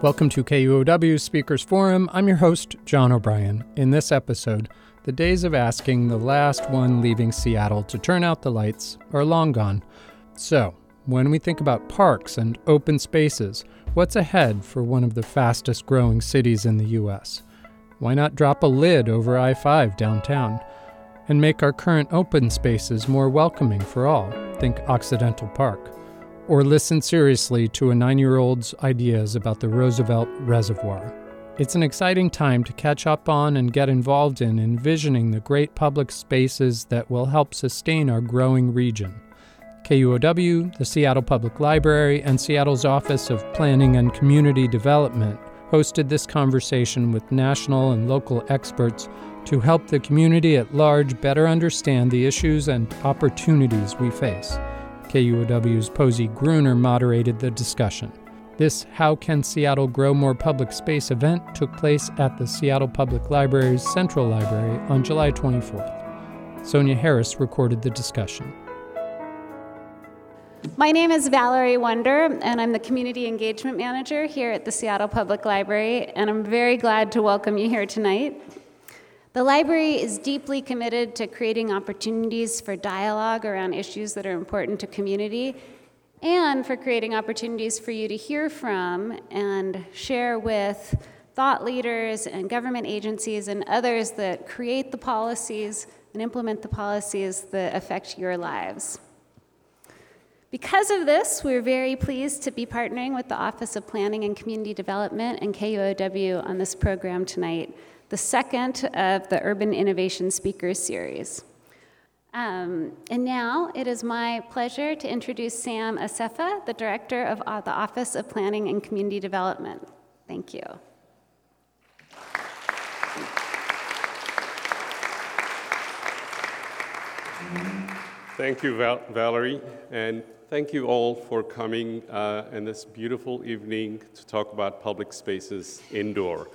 Welcome to KUOW Speakers Forum. I'm your host, John O'Brien. In this episode, the days of asking the last one leaving Seattle to turn out the lights are long gone. So, when we think about parks and open spaces, what's ahead for one of the fastest growing cities in the U.S.? Why not drop a lid over I 5 downtown and make our current open spaces more welcoming for all? Think Occidental Park or listen seriously to a nine year old's ideas about the Roosevelt Reservoir. It's an exciting time to catch up on and get involved in envisioning the great public spaces that will help sustain our growing region. KUOW, the Seattle Public Library, and Seattle's Office of Planning and Community Development hosted this conversation with national and local experts to help the community at large better understand the issues and opportunities we face. KUOW's Posey Gruener moderated the discussion. This How Can Seattle Grow More Public Space event took place at the Seattle Public Library's Central Library on July 24th. Sonya Harris recorded the discussion. My name is Valerie Wonder, and I'm the Community Engagement Manager here at the Seattle Public Library, and I'm very glad to welcome you here tonight. The library is deeply committed to creating opportunities for dialogue around issues that are important to community and for creating opportunities for you to hear from and share with thought leaders and government agencies and others that create the policies and implement the policies that affect your lives. Because of this, we're very pleased to be partnering with the Office of Planning and Community Development and KUOW on this program tonight the second of the Urban Innovation Speakers Series. Um, and now it is my pleasure to introduce Sam Assefa, the Director of uh, the Office of Planning and Community Development. Thank you. Thank you, Val- Valerie, and thank you all for coming uh, in this beautiful evening to talk about public spaces indoor.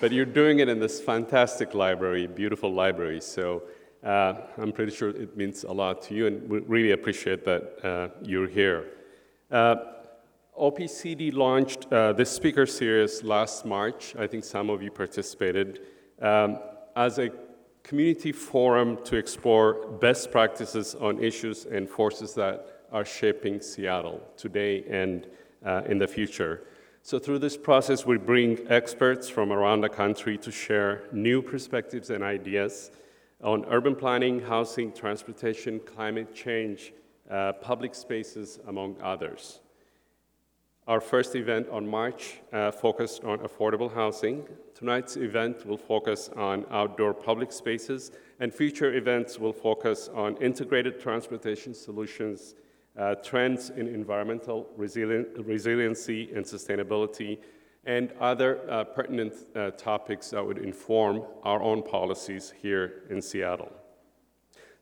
But you're doing it in this fantastic library, beautiful library. So uh, I'm pretty sure it means a lot to you, and we really appreciate that uh, you're here. Uh, OPCD launched uh, this speaker series last March. I think some of you participated um, as a community forum to explore best practices on issues and forces that are shaping Seattle today and uh, in the future. So, through this process, we bring experts from around the country to share new perspectives and ideas on urban planning, housing, transportation, climate change, uh, public spaces, among others. Our first event on March uh, focused on affordable housing. Tonight's event will focus on outdoor public spaces, and future events will focus on integrated transportation solutions uh, trends in environmental resiliency and sustainability, and other uh, pertinent uh, topics that would inform our own policies here in Seattle.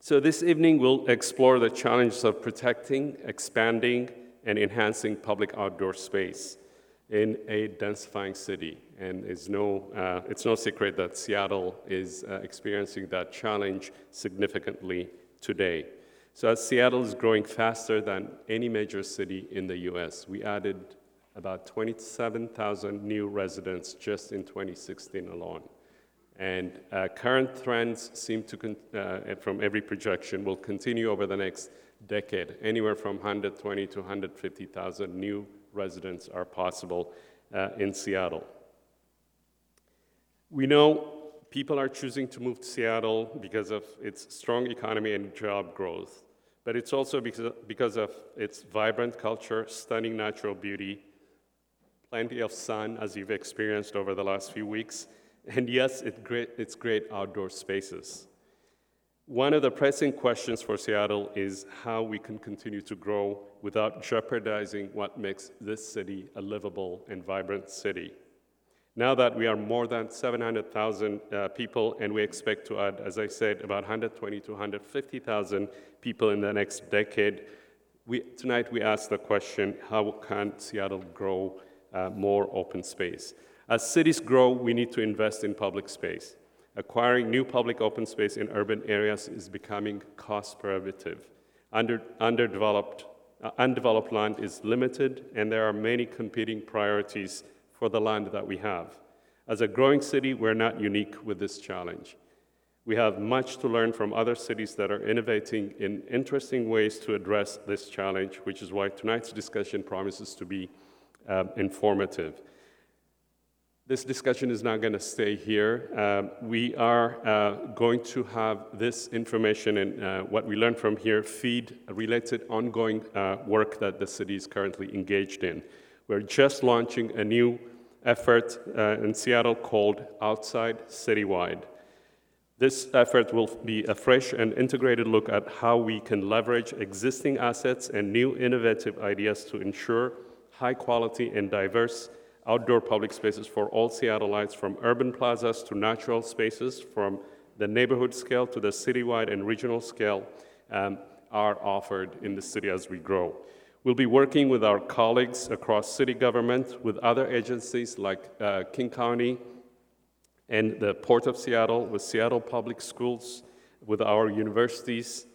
So, this evening we'll explore the challenges of protecting, expanding, and enhancing public outdoor space in a densifying city. And it's no, uh, it's no secret that Seattle is uh, experiencing that challenge significantly today. So as Seattle is growing faster than any major city in the US, we added about 27,000 new residents just in 2016 alone. And uh, current trends seem to, con- uh, from every projection, will continue over the next decade. Anywhere from 120 to 150,000 new residents are possible uh, in Seattle. We know people are choosing to move to Seattle because of its strong economy and job growth but it's also because, of its vibrant culture, stunning natural beauty, plenty of sun, as you've experienced over the last few weeks, and yes, it great, it's great outdoor spaces. One of the pressing questions for Seattle is how we can continue to grow without jeopardizing what makes this city a livable and vibrant city. Now that we are more than 700,000 uh, people, and we expect to add, as I said, about 120 to 150,000 people in the next decade, we, tonight we ask the question how can Seattle grow uh, more open space? As cities grow, we need to invest in public space. Acquiring new public open space in urban areas is becoming cost prohibitive. Under, underdeveloped, uh, undeveloped land is limited, and there are many competing priorities for the land that we have. As a growing city, we're not unique with this challenge. We have much to learn from other cities that are innovating in interesting ways to address this challenge, which is why tonight's discussion promises to be uh, informative. This discussion is not going to stay here. Uh, we are uh, going to have this information and uh, what we learn from here feed related ongoing uh, work that the city is currently engaged in. We're just launching a new effort uh, in Seattle called Outside Citywide. This effort will be a fresh and integrated look at how we can leverage existing assets and new innovative ideas to ensure high quality and diverse outdoor public spaces for all Seattleites, from urban plazas to natural spaces, from the neighborhood scale to the citywide and regional scale, um, are offered in the city as we grow. We'll be working with our colleagues across city government, with other agencies like uh, King County and the Port of Seattle, with Seattle Public Schools, with our universities,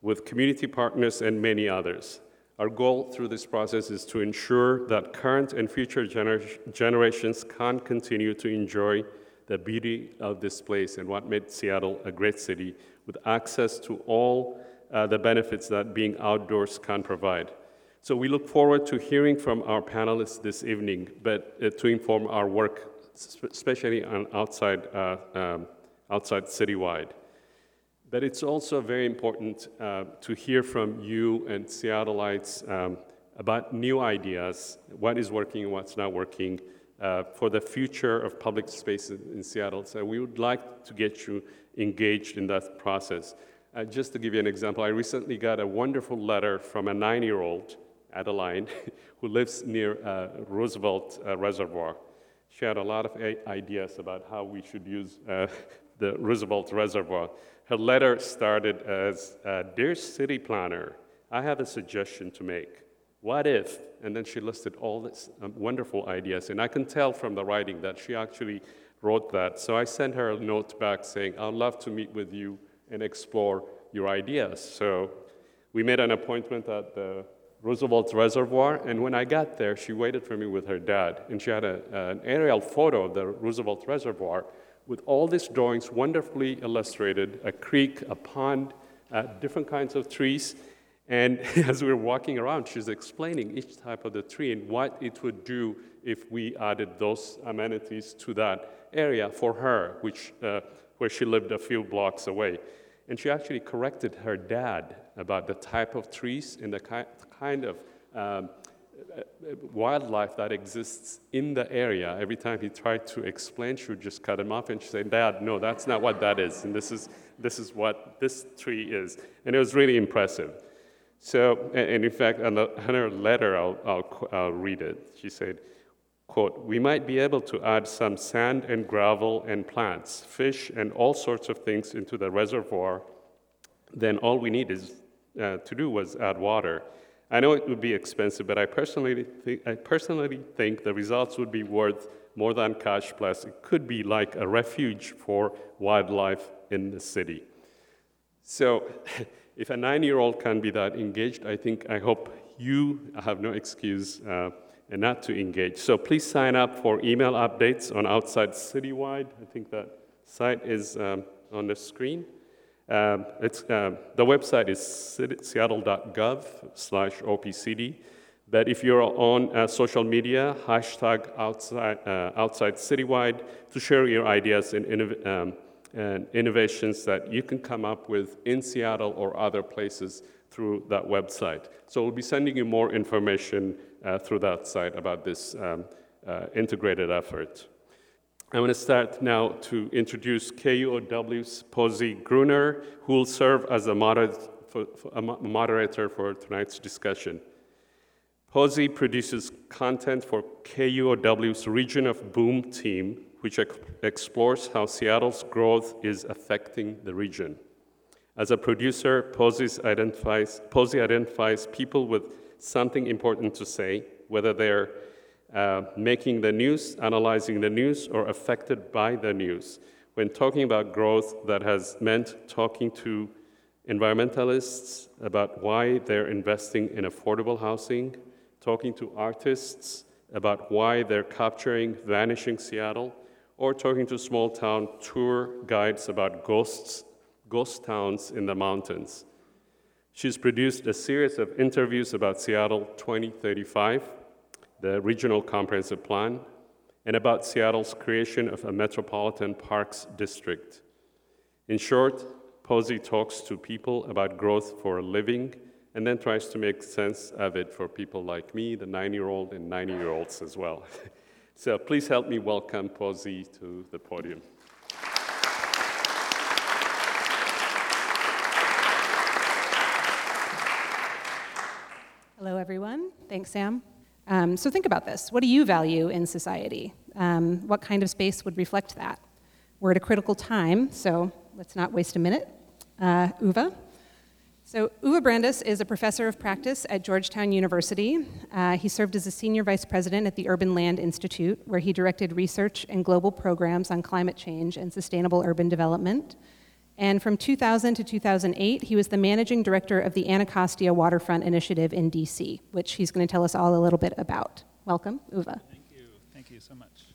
with community partners, and many others. Our goal through this process is to ensure that current and future gener- generations can continue to enjoy the beauty of this place and what made Seattle a great city with access to all uh, the benefits that being outdoors can provide. So we look forward to hearing from our panelists this evening, but uh, to inform our work, especially on outside, uh, um, outside citywide. But it's also very important uh, to hear from you and Seattleites um, about new ideas, what is working and what's not working uh, for the future of public spaces in Seattle. So we would like to get you engaged in that process. Uh, just to give you an example, I recently got a wonderful letter from a nine year old, Adeline, who lives near uh, Roosevelt uh, Reservoir. She had a lot of ideas about how we should use uh, the Roosevelt Reservoir. Her letter started as uh, Dear City Planner, I have a suggestion to make. What if? And then she listed all these um, wonderful ideas. And I can tell from the writing that she actually wrote that. So I sent her a note back saying, I'd love to meet with you and explore your ideas. So we made an appointment at the Roosevelt Reservoir, and when I got there, she waited for me with her dad, and she had a, an aerial photo of the Roosevelt Reservoir with all these drawings wonderfully illustrated a creek, a pond, uh, different kinds of trees. And as we were walking around, she's explaining each type of the tree and what it would do if we added those amenities to that area for her, which, uh, where she lived a few blocks away. And she actually corrected her dad about the type of trees and the kind of um, wildlife that exists in the area. Every time he tried to explain, she would just cut him off and she said, Dad, no, that's not what that is. And this is, this is what this tree is. And it was really impressive. So, and in fact, in her letter, I'll, I'll, I'll read it. She said, quote, we might be able to add some sand and gravel and plants, fish, and all sorts of things into the reservoir. Then all we need is, uh, to do was add water. I know it would be expensive, but I personally, think, I personally think the results would be worth more than cash plus. It could be like a refuge for wildlife in the city. So, if a nine year old can be that engaged, I think, I hope you have no excuse uh, not to engage. So, please sign up for email updates on Outside Citywide. I think that site is um, on the screen. Um, it's, uh, the website is seattle.gov slash OPCD. But if you're on uh, social media, hashtag outside, uh, outside citywide to share your ideas and, innov- um, and, innovations that you can come up with in Seattle or other places through that website. So we'll be sending you more information uh, through that site about this um, uh, integrated effort. I'm going to start now to introduce KUOW's Posey Gruener, who will serve as a, moder- for, for a moderator for tonight's discussion. Posey produces content for KUOW's Region of Boom team, which ex- explores how Seattle's growth is affecting the region. As a producer, Posey identifies, Posey identifies people with something important to say, whether they're uh, making the news, analyzing the news, or affected by the news. When talking about growth, that has meant talking to environmentalists about why they're investing in affordable housing, talking to artists, about why they're capturing vanishing Seattle or talking to small town tour guides about ghosts, ghost towns in the mountains. She's produced a series of interviews about Seattle 2035, the regional comprehensive plan, and about Seattle's creation of a metropolitan parks district. In short, Posey talks to people about growth for a living and then tries to make sense of it for people like me, the nine year old, and 90 year olds as well. so please help me welcome Posey to the podium. Hello, everyone. Thanks, Sam. Um, so think about this. What do you value in society? Um, what kind of space would reflect that? We're at a critical time, so let's not waste a minute. Uh, Uwe. So, Uwe Brandes is a professor of practice at Georgetown University. Uh, he served as a senior vice president at the Urban Land Institute, where he directed research and global programs on climate change and sustainable urban development. And from 2000 to 2008, he was the managing director of the Anacostia Waterfront Initiative in DC, which he's going to tell us all a little bit about. Welcome, Uwe. Thank you. Thank you so much.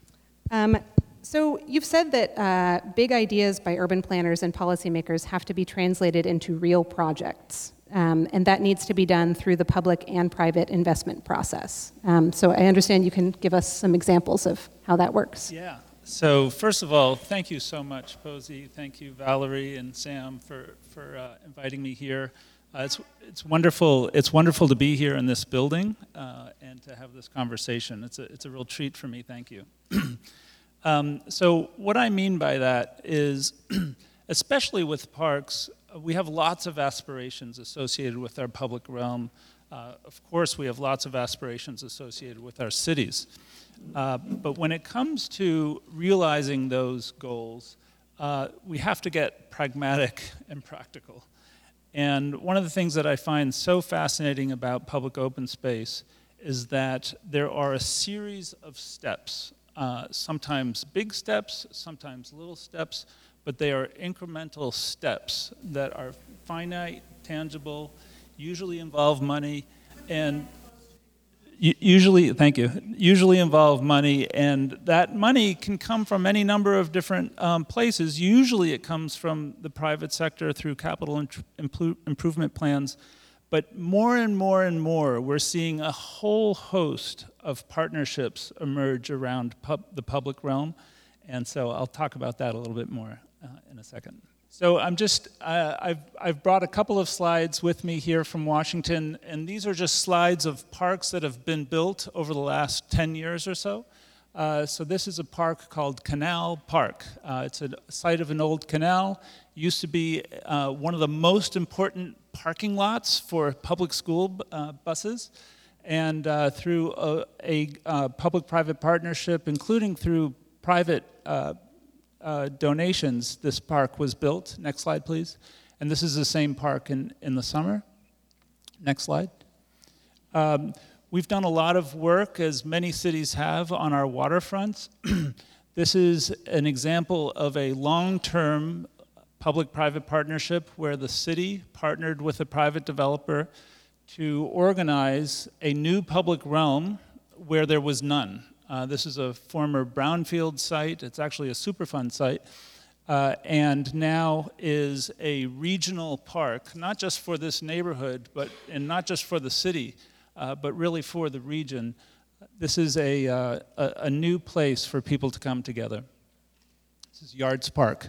Um, so, you've said that uh, big ideas by urban planners and policymakers have to be translated into real projects. Um, and that needs to be done through the public and private investment process. Um, so, I understand you can give us some examples of how that works. Yeah. So, first of all, thank you so much, Posey. Thank you, Valerie and Sam, for, for uh, inviting me here. Uh, it's, it's, wonderful, it's wonderful to be here in this building uh, and to have this conversation. It's a, it's a real treat for me. Thank you. um, so, what I mean by that is, especially with parks, we have lots of aspirations associated with our public realm. Uh, of course, we have lots of aspirations associated with our cities. Uh, but when it comes to realizing those goals, uh, we have to get pragmatic and practical. And one of the things that I find so fascinating about public open space is that there are a series of steps, uh, sometimes big steps, sometimes little steps, but they are incremental steps that are finite, tangible, usually involve money, and usually thank you usually involve money and that money can come from any number of different um, places. Usually it comes from the private sector through capital improvement plans. But more and more and more we're seeing a whole host of partnerships emerge around pub- the public realm. And so i'll talk about that a little bit more uh, in a second so I'm just, uh, I've, I've brought a couple of slides with me here from Washington, and these are just slides of parks that have been built over the last 10 years or so. Uh, so this is a park called Canal Park. Uh, it's a site of an old canal. Used to be uh, one of the most important parking lots for public school uh, buses. And uh, through a, a public-private partnership, including through private uh, donations, this park was built. Next slide, please. And this is the same park in, in the summer. Next slide. Um, we've done a lot of work, as many cities have, on our waterfronts. this is an example of a long term public private partnership where the city partnered with a private developer to organize a new public realm where there was none. Uh, this is a former brownfield site. It's actually a Superfund site. Uh, and now is a regional park, not just for this neighborhood, but and not just for the city, uh, but really for the region. This is a, uh, a, a, new place for people to come together. This is Yards Park.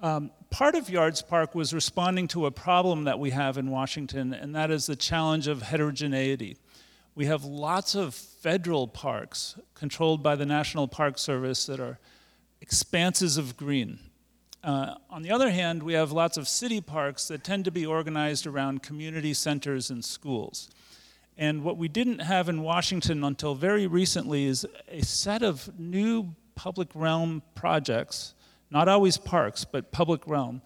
Um, part of Yards Park was responding to a problem that we have in Washington, and that is the challenge of heterogeneity. We have lots of federal parks controlled by the National Park Service that are expanses of green. Uh, on the other hand, we have lots of city parks that tend to be organized around community centers and schools. And what we didn't have in Washington until very recently is a set of new public realm projects, not always parks, but public realm,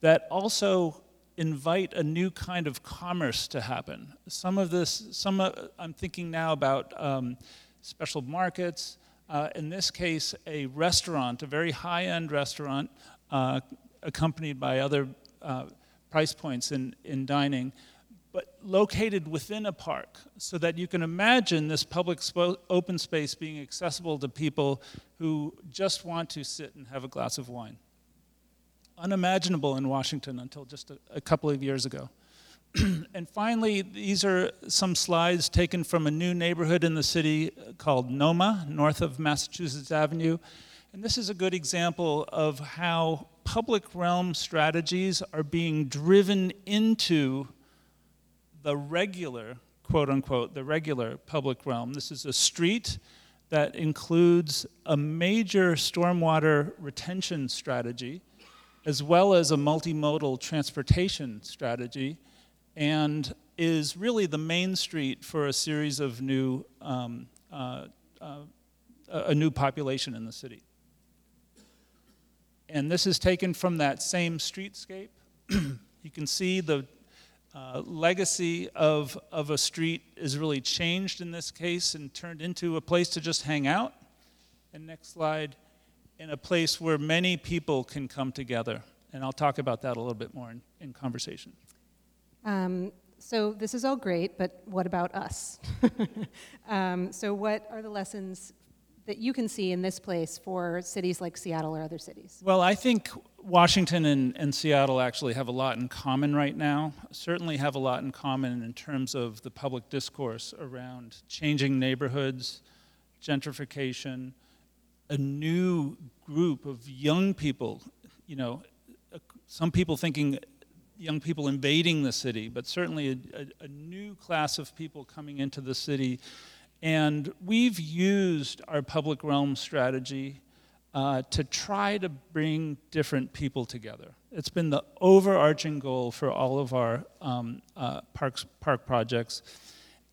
that also invite a new kind of commerce to happen. Some of this, some I'm thinking now about um, special markets. Uh, in this case, a restaurant, a very high-end restaurant, uh, accompanied by other uh, price points in, in dining, but located within a park so that you can imagine this public spo- open space being accessible to people who just want to sit and have a glass of wine. Unimaginable in Washington until just a, a couple of years ago. and finally, these are some slides taken from a new neighborhood in the city called Noma, north of Massachusetts Avenue. And this is a good example of how public realm strategies are being driven into the regular, quote unquote, the regular public realm. This is a street that includes a major stormwater retention strategy, as well as a multimodal transportation strategy, and is really the main street for a series of new, um, uh, uh, a new population in the city. And this is taken from that same streetscape. you can see the uh, legacy of, of a street is really changed in this case and turned into a place to just hang out. And next slide, in a place where many people can come together. And I'll talk about that a little bit more in, in conversation. Um, so this is all great, but what about us? um, so what are the lessons that you can see in this place for cities like Seattle or other cities? Well, I think Washington and, and, Seattle actually have a lot in common right now. Certainly have a lot in common in terms of the public discourse around changing neighborhoods, gentrification, a new group of young people, you know, some people thinking young people invading the city, but certainly a, a, a new class of people coming into the city and we've used our public realm strategy uh, to try to bring different people together. It's been the overarching goal for all of our um, uh, parks, park projects.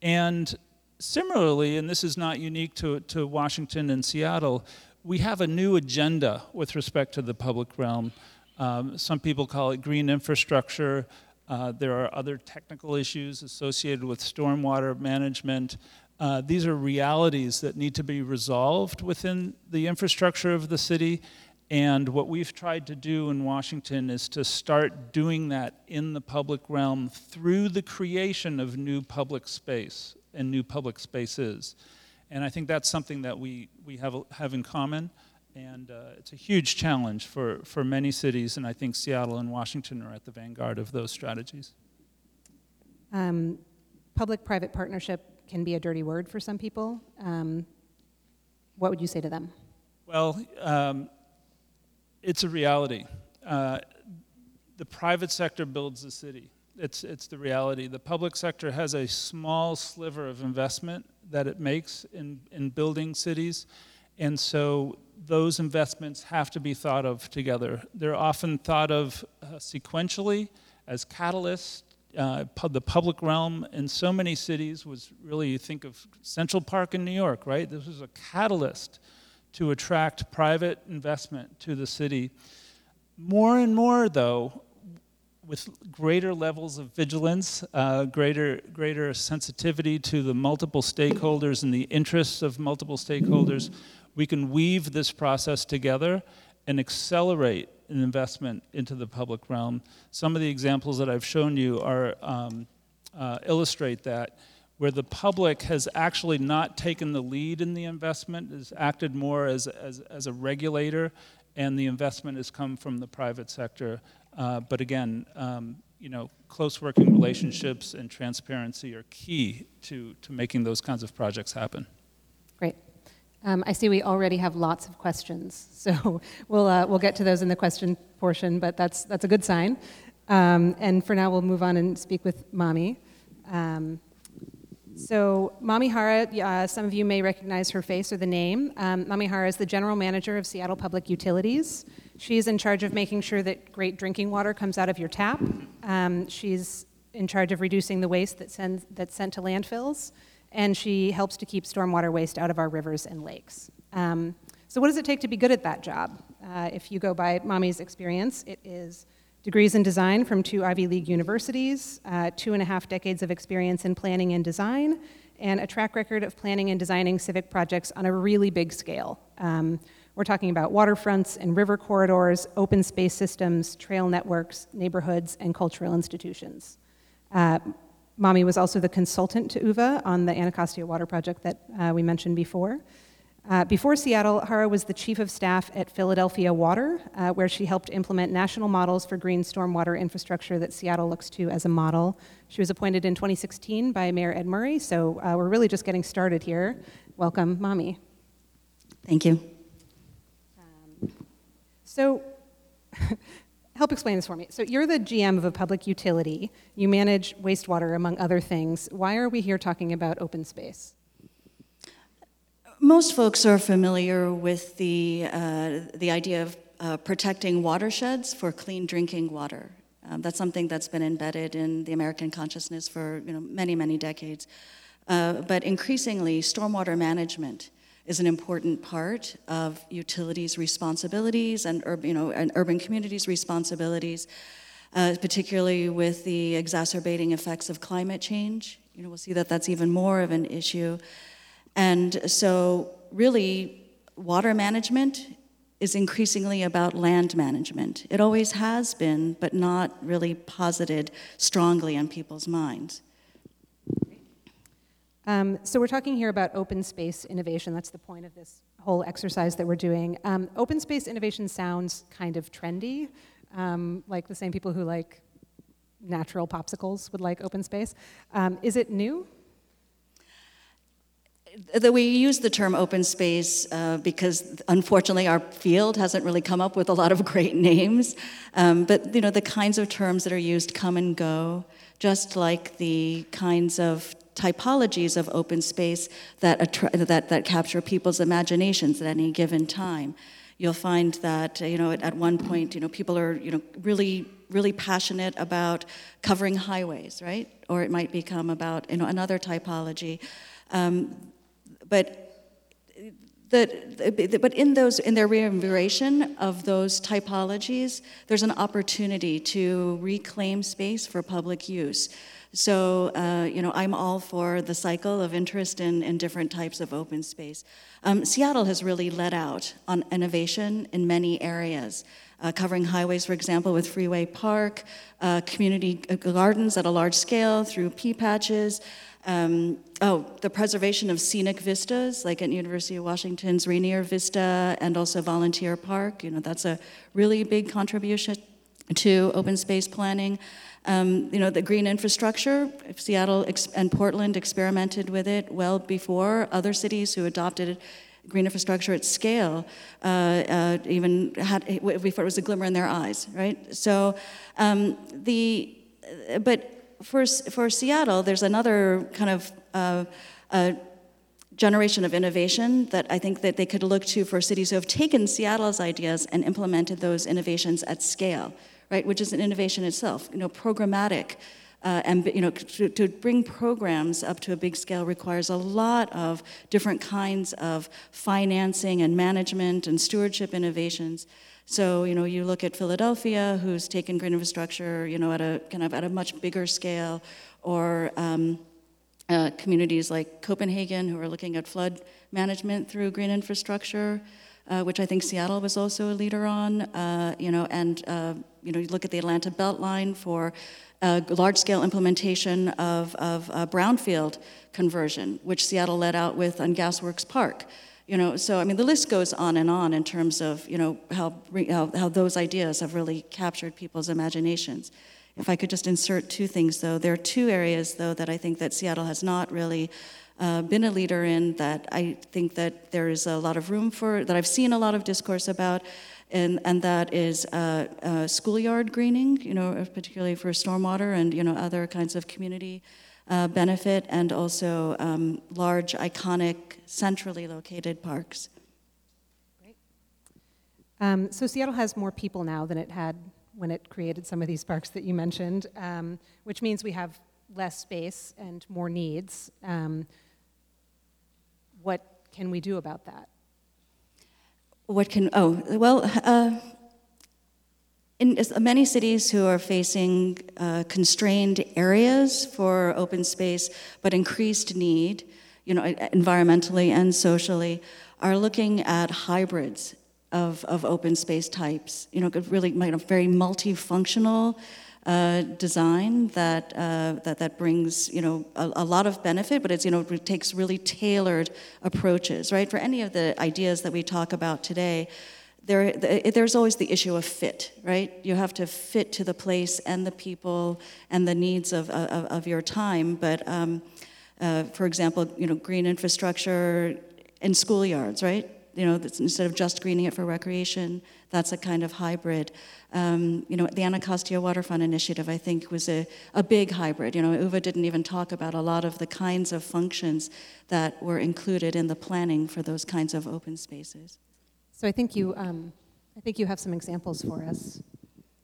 And similarly, and this is not unique to, to Washington and Seattle, we have a new agenda with respect to the public realm. Um, some people call it green infrastructure. Uh, there are other technical issues associated with stormwater management. Uh, these are realities that need to be resolved within the infrastructure of the city. And what we've tried to do in Washington is to start doing that in the public realm through the creation of new public space and new public spaces. And I think that's something that we, we have, have in common. And uh, it's a huge challenge for, for many cities, and I think Seattle and Washington are at the vanguard of those strategies. Um, public private partnership can be a dirty word for some people. Um, what would you say to them? Well, um, it's a reality. Uh, the private sector builds the city. It's, it's the reality. The public sector has a small sliver of investment that it makes in, in building cities. And so those investments have to be thought of together. They're often thought of uh, sequentially as catalysts uh, the public realm in so many cities was really, you think of Central Park in New York, right? This was a catalyst to attract private investment to the city. More and more, though, with greater levels of vigilance, uh, greater, greater sensitivity to the multiple stakeholders and the interests of multiple stakeholders, we can weave this process together and accelerate an investment into the public realm. Some of the examples that I've shown you are um, uh, illustrate that, where the public has actually not taken the lead in the investment, has acted more as, as, as a regulator, and the investment has come from the private sector. Uh, but again, um, you know, close working relationships and transparency are key to, to making those kinds of projects happen. Great. Um, I see we already have lots of questions, so we'll, uh, we'll get to those in the question portion, but that's, that's a good sign. Um, and for now, we'll move on and speak with Mami. So, Mami Hara, uh, some of you may recognize her face or the name. Um, Mami Hara is the general manager of Seattle Public Utilities. She's in charge of making sure that great drinking water comes out of your tap. Um, she's in charge of reducing the waste that that's sent to landfills and she helps to keep stormwater waste out of our rivers and lakes. Um, so, what does it take to be good at that job? Uh, if you go by Mami's experience, it is degrees in design from two Ivy League universities, uh, two and a half decades of experience in planning and design, and a track record of planning and designing civic projects on a really big scale. Um, we're talking about waterfronts and river corridors, open space systems, trail networks, neighborhoods, and cultural institutions. Uh, Mami was also the consultant to Uwe on the Anacostia Water Project that uh, we mentioned before. Uh, before Seattle, Hara was the chief of staff at Philadelphia Water, uh, where she helped implement national models for green stormwater infrastructure that Seattle looks to as a model. She was appointed in 2016 by Mayor Ed Murray, so uh, we're really just getting started here. Welcome, Mami. Thank you. Um, so, help explain this for me. So, you're the GM of a public utility, you manage wastewater, among other things. Why are we here talking about open space? Most folks are familiar with the, uh, the idea of uh, protecting watersheds for clean drinking water. Um, that's something that's been embedded in the American consciousness for you know, many, many decades. Uh, but increasingly, stormwater management is an important part of utilities' responsibilities and, you know, and urban communities' responsibilities, uh, particularly with the exacerbating effects of climate change. You know, we'll see that that's even more of an issue. And so, really, water management is increasingly about land management. It always has been, but not really posited strongly in people's minds. Um, so, we're talking here about open space innovation. That's the point of this whole exercise that we're doing. Um, open space innovation sounds kind of trendy, um, like the same people who like natural popsicles would like open space. Um, is it new? That we use the term open space uh, because unfortunately our field hasn't really come up with a lot of great names. Um, but you know the kinds of terms that are used come and go just like the kinds of typologies of open space that, attra- that, that capture people's imaginations at any given time. You'll find that you know at, at one point you know people are you know really really passionate about covering highways right? Or it might become about you know another typology. Um, but the, but in those in their reinvigoration of those typologies, there's an opportunity to reclaim space for public use. So, uh, you know, I'm all for the cycle of interest in, in different types of open space. Um, Seattle has really led out on innovation in many areas, uh, covering highways, for example, with Freeway Park, uh, community gardens at a large scale through pea patches. Um, oh, the preservation of scenic vistas, like at University of Washington's Rainier Vista and also Volunteer Park. You know, that's a really big contribution to open space planning. Um, you know, the green infrastructure, Seattle and Portland experimented with it well before other cities who adopted green infrastructure at scale uh, uh, even had, before it was a glimmer in their eyes, right? So um, the, but for, for Seattle, there's another kind of uh, uh, generation of innovation that I think that they could look to for cities who have taken Seattle's ideas and implemented those innovations at scale, right? Which is an innovation itself. You know, programmatic. Uh, and you know, to, to, bring programs up to a big scale requires a lot of different kinds of financing and management and stewardship innovations. So, you know, you look at Philadelphia, who's taken green infrastructure, you know, at a kind of at a much bigger scale, or um, uh, communities like Copenhagen, who are looking at flood management through green infrastructure, uh, which I think Seattle was also a leader on. Uh, you know, and uh, you know, you look at the Atlanta Beltline for large-scale implementation of, of brownfield conversion, which Seattle led out with on Gasworks Park. You know, so I mean, the list goes on and on in terms of you know how how, how those ideas have really captured people's imaginations. If I could just insert two things, though, there are two areas though that I think that Seattle has not really uh, been a leader in that I think that there is a lot of room for that I've seen a lot of discourse about. And, and that is uh, uh, schoolyard greening, you know, particularly for stormwater and you know other kinds of community uh, benefit and also um, large, iconic, centrally located parks. Great. Um, so Seattle has more people now than it had when it created some of these parks that you mentioned, um, which means we have less space and more needs. Um, what can we do about that? What can, oh, well, uh, in many cities who are facing uh, constrained areas for open space, but increased need, you know, environmentally and socially, are looking at hybrids of, of open space types. You know, really you know, very multifunctional uh, design that, uh, that that brings you know a, a, lot of benefit, but it's you know it takes really tailored approaches, right? For any of the ideas that we talk about today, there there's always the issue of fit, right? You have to fit to the place and the people and the needs of of, of your time. But um, uh, for example, you know, green infrastructure in schoolyards, right? You know, instead of just greening it for recreation, that's a kind of hybrid. Um, you know, the Anacostia Waterfront Initiative, I think, was a, a big hybrid. You know, Uwe didn't even talk about a lot of the kinds of functions that were included in the planning for those kinds of open spaces. So I think you, um, I think you have some examples for us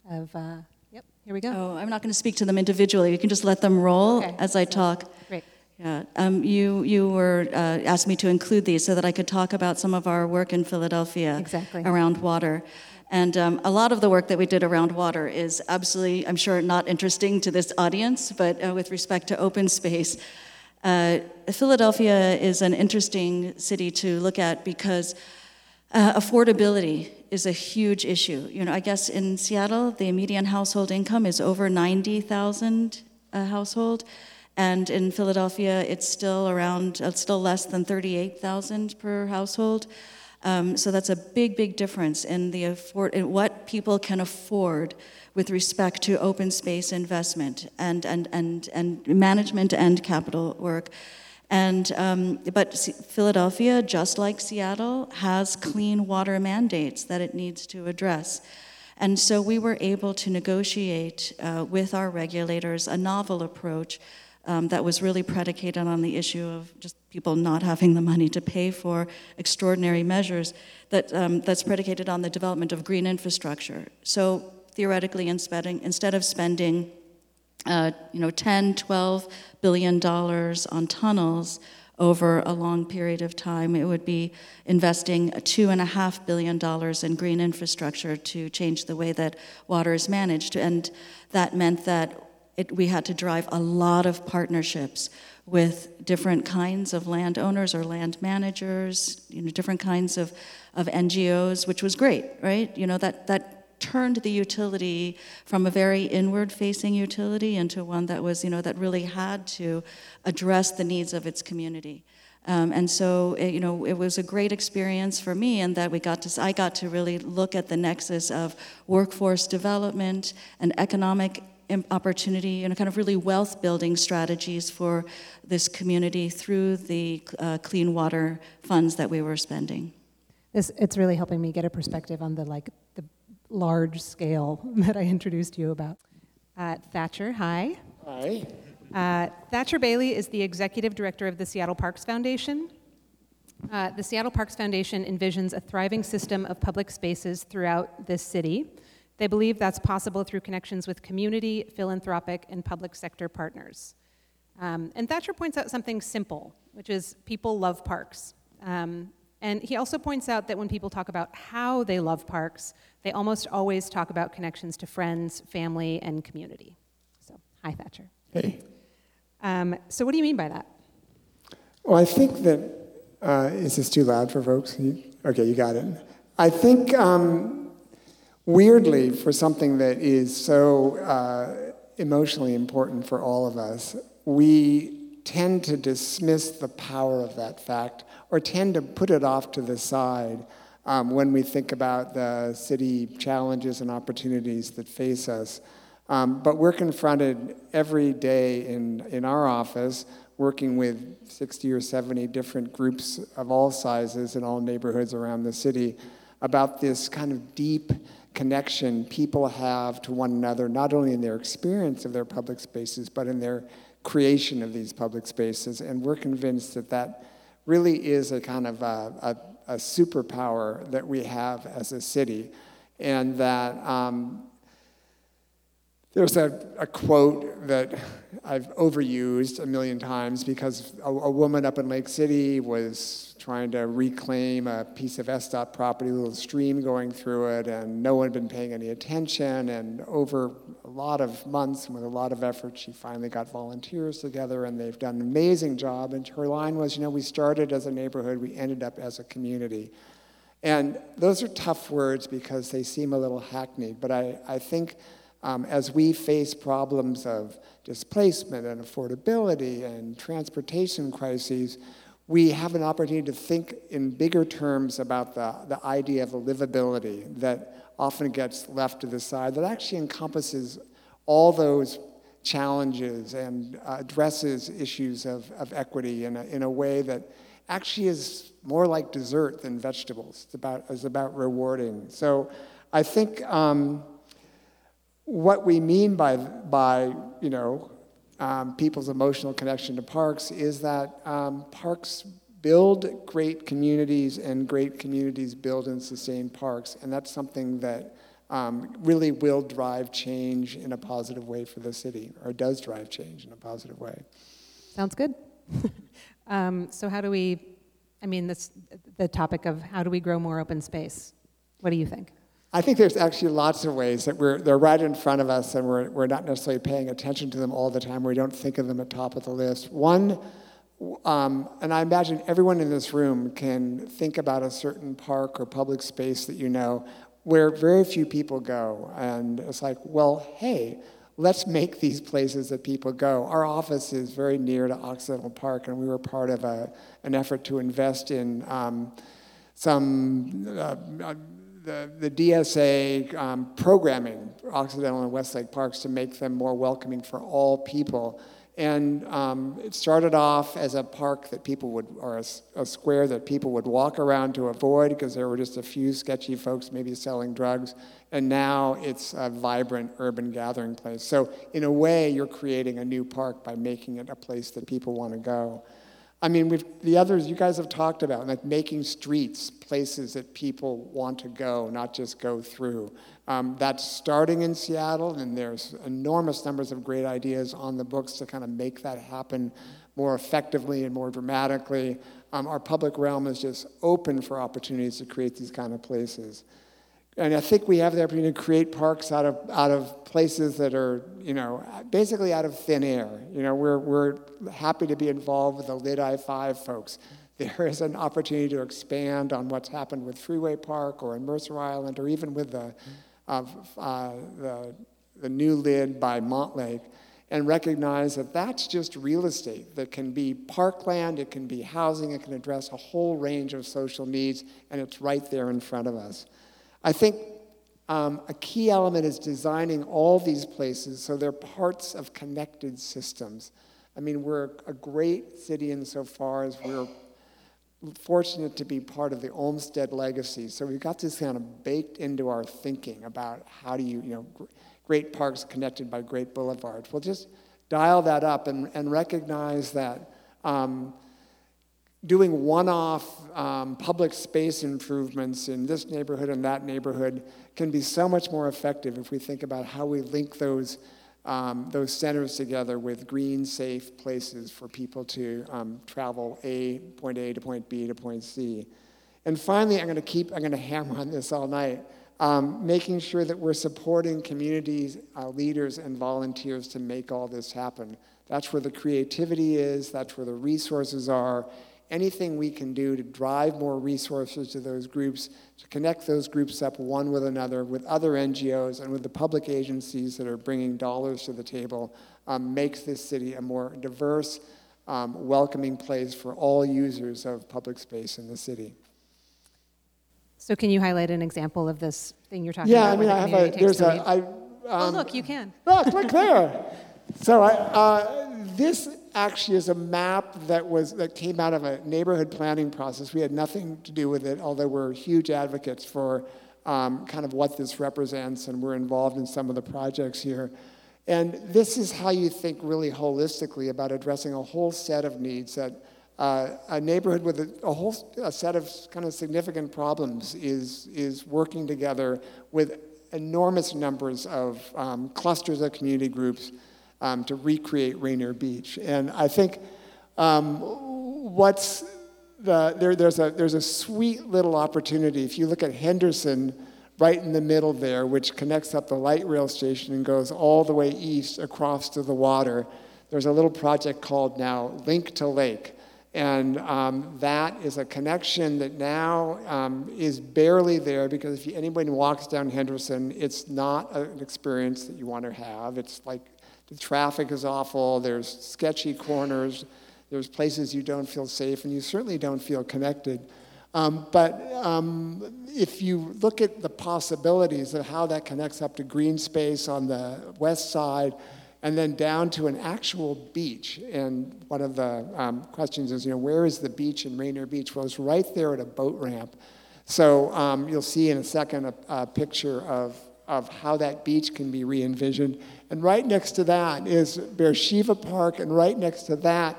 of. Uh, yep, here we go. Oh, I'm not going to speak to them individually. You can just let them roll okay. as I talk. Great. Yeah, um, you you were uh, asked me to include these so that I could talk about some of our work in Philadelphia exactly. around water. And um, a lot of the work that we did around water is absolutely, I'm sure, not interesting to this audience, but uh, with respect to open space, uh, Philadelphia is an interesting city to look at because uh, affordability is a huge issue. You know, I guess in Seattle, the median household income is over 90,000 a household. And in Philadelphia, it's still around, it's still less than 38,000 per household. Um, so that's a big, big difference in the afford in what people can afford with respect to open space investment and and and and management and capital work. And um, but Philadelphia, just like Seattle, has clean water mandates that it needs to address. And so we were able to negotiate uh, with our regulators a novel approach um, that was really predicated on the issue of just people not having the money to pay for extraordinary measures that, um, that's predicated on the development of green infrastructure. So theoretically, instead of spending uh, you know, 10, 12 billion dollars on tunnels over a long period of time, it would be investing two and a half billion dollars in green infrastructure to change the way that water is managed. And that meant that it, we had to drive a lot of partnerships with different kinds of landowners or land managers, you know, different kinds of, of NGOs, which was great, right? You know, that, that turned the utility from a very inward facing utility into one that was, you know, that really had to address the needs of its community. Um, and so, it, you know, it was a great experience for me in that we got to, I got to really look at the nexus of workforce development and economic opportunity and kind of really wealth building strategies for this community through the uh, clean water funds that we were spending. This, it's really helping me get a perspective on the like large scale that I introduced you about. Uh, Thatcher, hi. Hi. Uh, Thatcher Bailey is the executive director of the Seattle Parks Foundation. Uh, the Seattle Parks Foundation envisions a thriving system of public spaces throughout this city they believe that's possible through connections with community, philanthropic, and public sector partners. Um, and Thatcher points out something simple, which is people love parks. Um, and he also points out that when people talk about how they love parks, they almost always talk about connections to friends, family, and community. So, hi, Thatcher. Hey. Um, so, what do you mean by that? Well, I think that uh, is this too loud for folks? You, okay, you got it. I think um, weirdly, for something that is so uh, emotionally important for all of us, we tend to dismiss the power of that fact or tend to put it off to the side um, when we think about the city challenges and opportunities that face us. Um, but we're confronted every day in, in our office working with 60 or 70 different groups of all sizes in all neighborhoods around the city about this kind of deep connection people have to one another, not only in their experience of their public spaces, but in their creation of these public spaces. And we're convinced that that really is a kind of a, a, a superpower that we have as a city. And that um, there's a, a quote that I've overused a million times because a, a, woman up in Lake City was trying to reclaim a piece of SDOT property, a little stream going through it, and no one had been paying any attention. And over a lot of months and with a lot of effort, she finally got volunteers together, and they've done an amazing job. And her line was, you know, we started as a neighborhood, we ended up as a community. And those are tough words because they seem a little hackneyed, but I, I think um, as we face problems of displacement and affordability and transportation crises, we have an opportunity to think in bigger terms about the, the idea of livability that often gets left to the side, that actually encompasses all those challenges and uh, addresses issues of, of equity in a, in a way that actually is more like dessert than vegetables. It's about, it's about rewarding. So I think um, what we mean by, by you know, um, people's emotional connection to parks is that um, parks build great communities and great communities build and sustain parks. And that's something that um, really will drive change in a positive way for the city, or does drive change in a positive way. Sounds good. um, so, how do we, I mean, this, the topic of how do we grow more open space? What do you think? I think there's actually lots of ways that we're, they're right in front of us and we're, we're not necessarily paying attention to them all the time. We don't think of them at top of the list. One, um, and I imagine everyone in this room can think about a certain park or public space that you know where very few people go. And it's like, well, hey, let's make these places that people go. Our office is very near to Occidental Park, and we were part of a, an effort to invest in um, some. Uh, the, the DSA um, programming Occidental and Westlake parks to make them more welcoming for all people. And um, it started off as a park that people would, or a, a square that people would walk around to avoid because there were just a few sketchy folks maybe selling drugs. And now it's a vibrant urban gathering place. So, in a way, you're creating a new park by making it a place that people want to go. I mean, the others you guys have talked about, like making streets places that people want to go, not just go through. Um, that's starting in Seattle, and there's enormous numbers of great ideas on the books to kind of make that happen more effectively and more dramatically. Um, our public realm is just open for opportunities to create these kind of places. And I think we have the opportunity to create parks out of, out of places that are, you know, basically out of thin air. You know, we're, we're happy to be involved with the Lid I-5 folks. There is an opportunity to expand on what's happened with Freeway Park or in Mercer Island or even with the, uh, uh, the, the new lid by Montlake and recognize that that's just real estate that can be parkland, it can be housing, it can address a whole range of social needs, and it's right there in front of us. I think um, a key element is designing all these places so they're parts of connected systems. I mean, we're a great city insofar as we're fortunate to be part of the Olmsted legacy. So we've got this kind of baked into our thinking about how do you, you know, great parks connected by great boulevards. We'll just dial that up and, and recognize that um, doing one-off um, public space improvements in this neighborhood and that neighborhood can be so much more effective if we think about how we link those um, those centers together with green, safe places for people to um, travel A, point A to point B to point C. And finally, I'm going to keep, I'm going to hammer on this all night, um, making sure that we're supporting communities, uh, leaders, and volunteers to make all this happen. That's where the creativity is, that's where the resources are, anything we can do to drive more resources to those groups, to connect those groups up one with another, with other NGOs, and with the public agencies that are bringing dollars to the table, um, makes this city a more diverse, um, welcoming place for all users of public space in the city. So, can you highlight an example of this thing you're talking yeah, about? Yeah, I mean, I have a, there's a, I, um, oh, look, you can. Look, look there. So, I, uh, this actually is a map that was that came out of a neighborhood planning process. We had nothing to do with it, although we're huge advocates for um, kind of what this represents, and we're involved in some of the projects here. And this is how you think really holistically about addressing a whole set of needs that uh, a neighborhood with a, a whole a set of kind of significant problems is, is working together with enormous numbers of um, clusters of community groups um, to recreate Rainier Beach. And I think um, what's the, there, there's, a, there's a sweet little opportunity. If you look at Henderson, right in the middle there, which connects up the light rail station and goes all the way east across to the water, there's a little project called now Link to Lake. And um, that is a connection that now um, is barely there because if anybody walks down Henderson, it's not an experience that you want to have. It's like the traffic is awful, there's sketchy corners, there's places you don't feel safe, and you certainly don't feel connected. Um, but um, if you look at the possibilities of how that connects up to green space on the west side, and then down to an actual beach. And one of the um, questions is, you know, where is the beach in Rainier Beach? Well, it's right there at a boat ramp. So um, you'll see in a second a, a picture of, of how that beach can be re envisioned. And right next to that is Be'er Sheva Park, and right next to that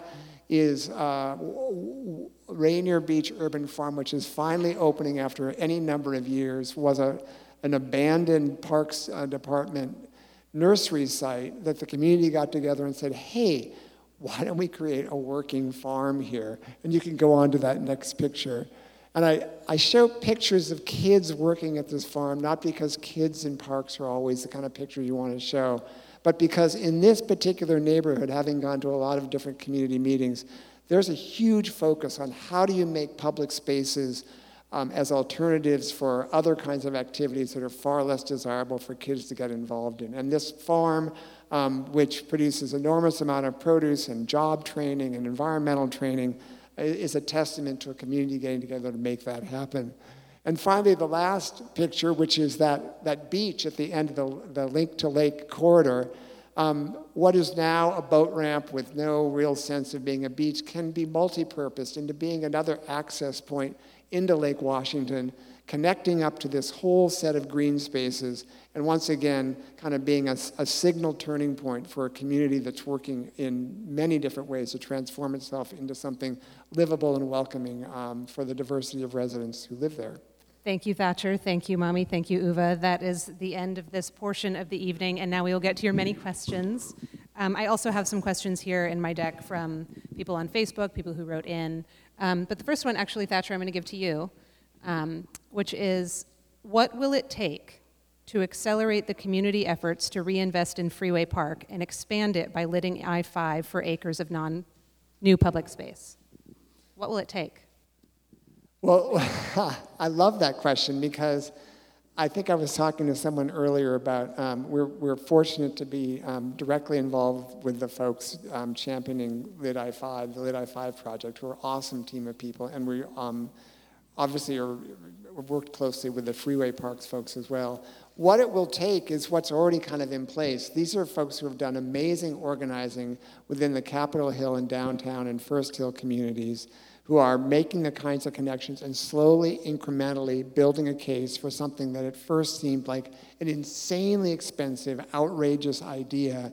is uh, Rainier Beach Urban Farm, which is finally opening after any number of years, was a, an abandoned parks uh, department nursery site that the community got together and said, hey, why don't we create a working farm here? And you can go on to that next picture. And I, I show pictures of kids working at this farm, not because kids in parks are always the kind of picture you want to show, but because in this particular neighborhood, having gone to a lot of different community meetings, there's a huge focus on how do you make public spaces um, as alternatives for other kinds of activities that are far less desirable for kids to get involved in. And this farm, um, which produces enormous amount of produce and job training and environmental training, is a testament to a community getting together to make that happen. And finally, the last picture, which is that, that beach at the end of the, the Link to Lake corridor, um, what is now a boat ramp with no real sense of being a beach can be multi-purposed into being another access point into Lake Washington, connecting up to this whole set of green spaces, and once again, kind of being a, a, signal turning point for a community that's working in many different ways to transform itself into something livable and welcoming um, for the diversity of residents who live there. Thank you, Thatcher. Thank you, Mami. Thank you, Uwe. That is the end of this portion of the evening, and now we will get to your many questions. Um, I also have some questions here in my deck from people on Facebook, people who wrote in. Um, but the first one, actually, Thatcher, I'm going to give to you, um, which is what will it take to accelerate the community efforts to reinvest in Freeway Park and expand it by lidding I 5 for acres of non new public space? What will it take? Well, I love that question because I think I was talking to someone earlier about um, we're, we're fortunate to be um, directly involved with the folks um, championing Lid I 5, the Lid I 5 project, who are an awesome team of people. And we um, obviously are, worked closely with the Freeway Parks folks as well. What it will take is what's already kind of in place. These are folks who have done amazing organizing within the Capitol Hill and downtown and First Hill communities who are making the kinds of connections and slowly, incrementally building a case for something that at first seemed like an insanely expensive, outrageous idea.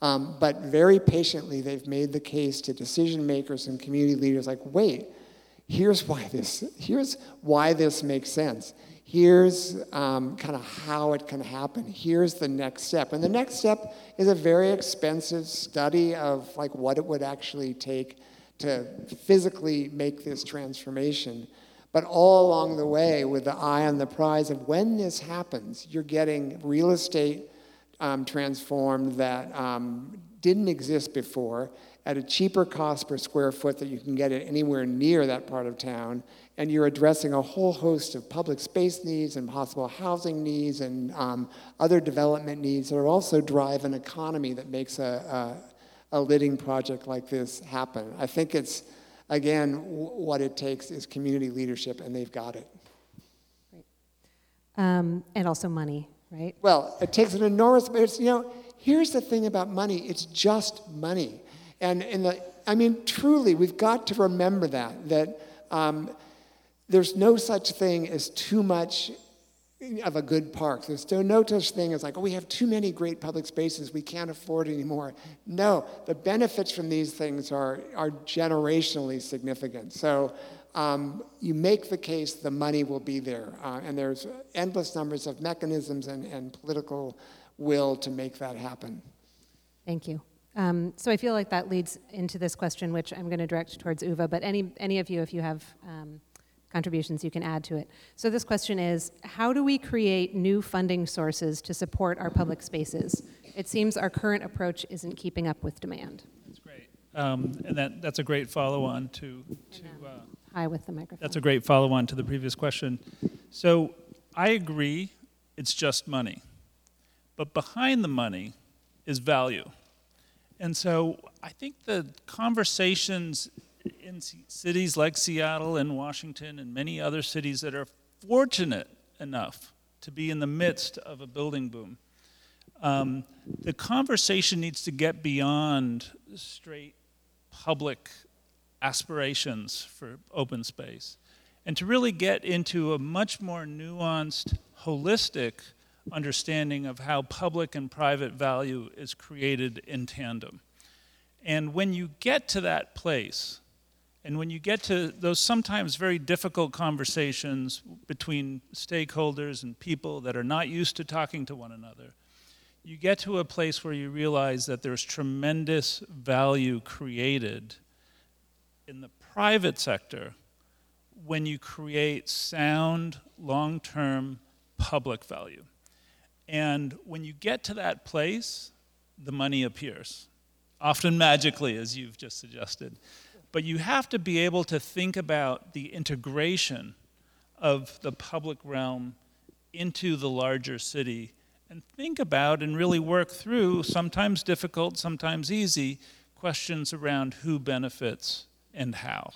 Um, but very patiently, they've made the case to decision makers and community leaders like, wait, here's why this, here's why this makes sense. Here's um, kind of how it can happen. Here's the next step. And the next step is a very expensive study of like what it would actually take to physically make this transformation. But all along the way, with the eye on the prize of when this happens, you're getting real estate um, transformed that um, didn't exist before at a cheaper cost per square foot that you can get it anywhere near that part of town. And you're addressing a whole host of public space needs and possible housing needs and um, other development needs that are also drive an economy that makes a, a a lidding project like this happen. I think it's, again, w- what it takes is community leadership, and they've got it. Right. Um, and also money, right? Well, it takes an enormous, it's, you know, here's the thing about money it's just money. And, the, I mean, truly, we've got to remember that, that um, there's no such thing as too much of a good park. There's still no such thing as like, oh, we have too many great public spaces, we can't afford anymore. No, the benefits from these things are, are generationally significant. So um, you make the case, the money will be there. Uh, and there's endless numbers of mechanisms and, and political will to make that happen. Thank you. Um, so I feel like that leads into this question, which I'm going to direct towards Uwe. But any any of you, if you have um, contributions you can add to it. So this question is, how do we create new funding sources to support our public spaces? It seems our current approach isn't keeping up with demand. That's great. Um, and that, that's a great follow-on to, to uh, Hi with the microphone. that's a great follow-on to the previous question. So I agree, it's just money. But behind the money is value. And so I think the conversations in cities like Seattle and Washington and many other cities that are fortunate enough to be in the midst of a building boom, um, the conversation needs to get beyond straight public aspirations for open space and to really get into a much more nuanced, holistic understanding of how public and private value is created in tandem. And when you get to that place, and when you get to those sometimes very difficult conversations between stakeholders and people that are not used to talking to one another, you get to a place where you realize that there's tremendous value created in the private sector when you create sound, long term public value. And when you get to that place, the money appears, often magically, as you've just suggested. But you have to be able to think about the integration of the public realm into the larger city and think about and really work through, sometimes difficult, sometimes easy, questions around who benefits and how.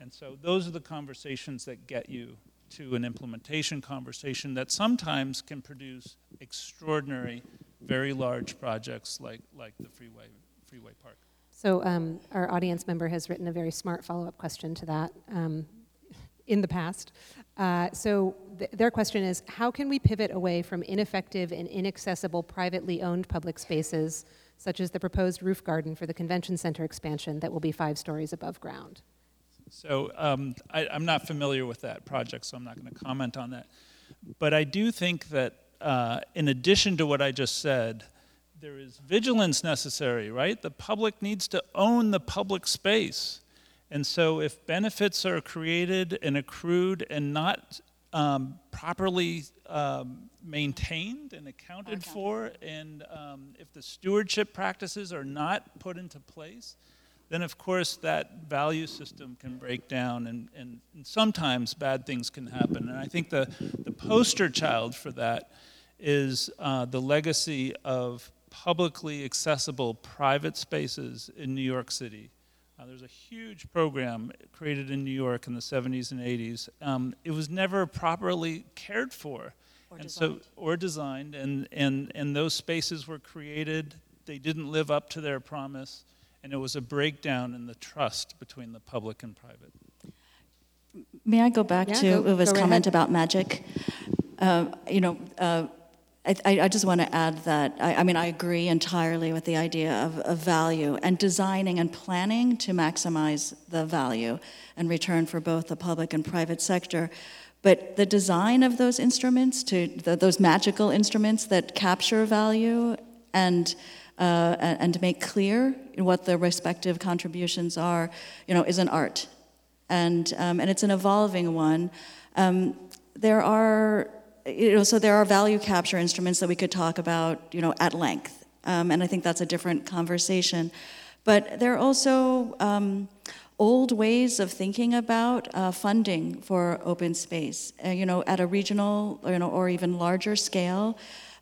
And so those are the conversations that get you to an implementation conversation that sometimes can produce extraordinary, very large projects like, like the Freeway, Freeway Park. So um, our audience member has written a very smart follow-up question to that um, in the past. Uh, so th- their question is, how can we pivot away from ineffective and inaccessible privately owned public spaces, such as the proposed roof garden for the convention center expansion that will be five stories above ground? So um, I, am not familiar with that project, so I'm not going to comment on that. But I do think that uh, in addition to what I just said, there is vigilance necessary, right? The public needs to own the public space. And so if benefits are created and accrued and not um, properly um, maintained and accounted for, and um, if the stewardship practices are not put into place, then of course that value system can break down and, and, and, sometimes bad things can happen. And I think the, the poster child for that is uh, the legacy of publicly accessible private spaces in New York City. Uh, there's a huge program created in New York in the 70s and 80s. Um, it was never properly cared for. Or and designed. so or designed and, and, and those spaces were created they didn't live up to their promise and it was a breakdown in the trust between the public and private. May I go back Yeah, to go- Uwe's comment ahead. about magic? Uh, you know, uh, I, I I just want to add that I, I mean I agree entirely with the idea of, of value and designing and planning to maximize the value and return for both the public and private sector. But the design of those instruments, to the, those magical instruments that capture value and uh, and to make clear what the respective contributions are, you know, is an art and um, and it's an evolving one. Um, there are, you know, so there are value capture instruments that we could talk about, you know, at length, um, and I think that's a different conversation. But there are also um, old ways of thinking about uh, funding for open space, uh, you know, at a regional, you know, or even larger scale.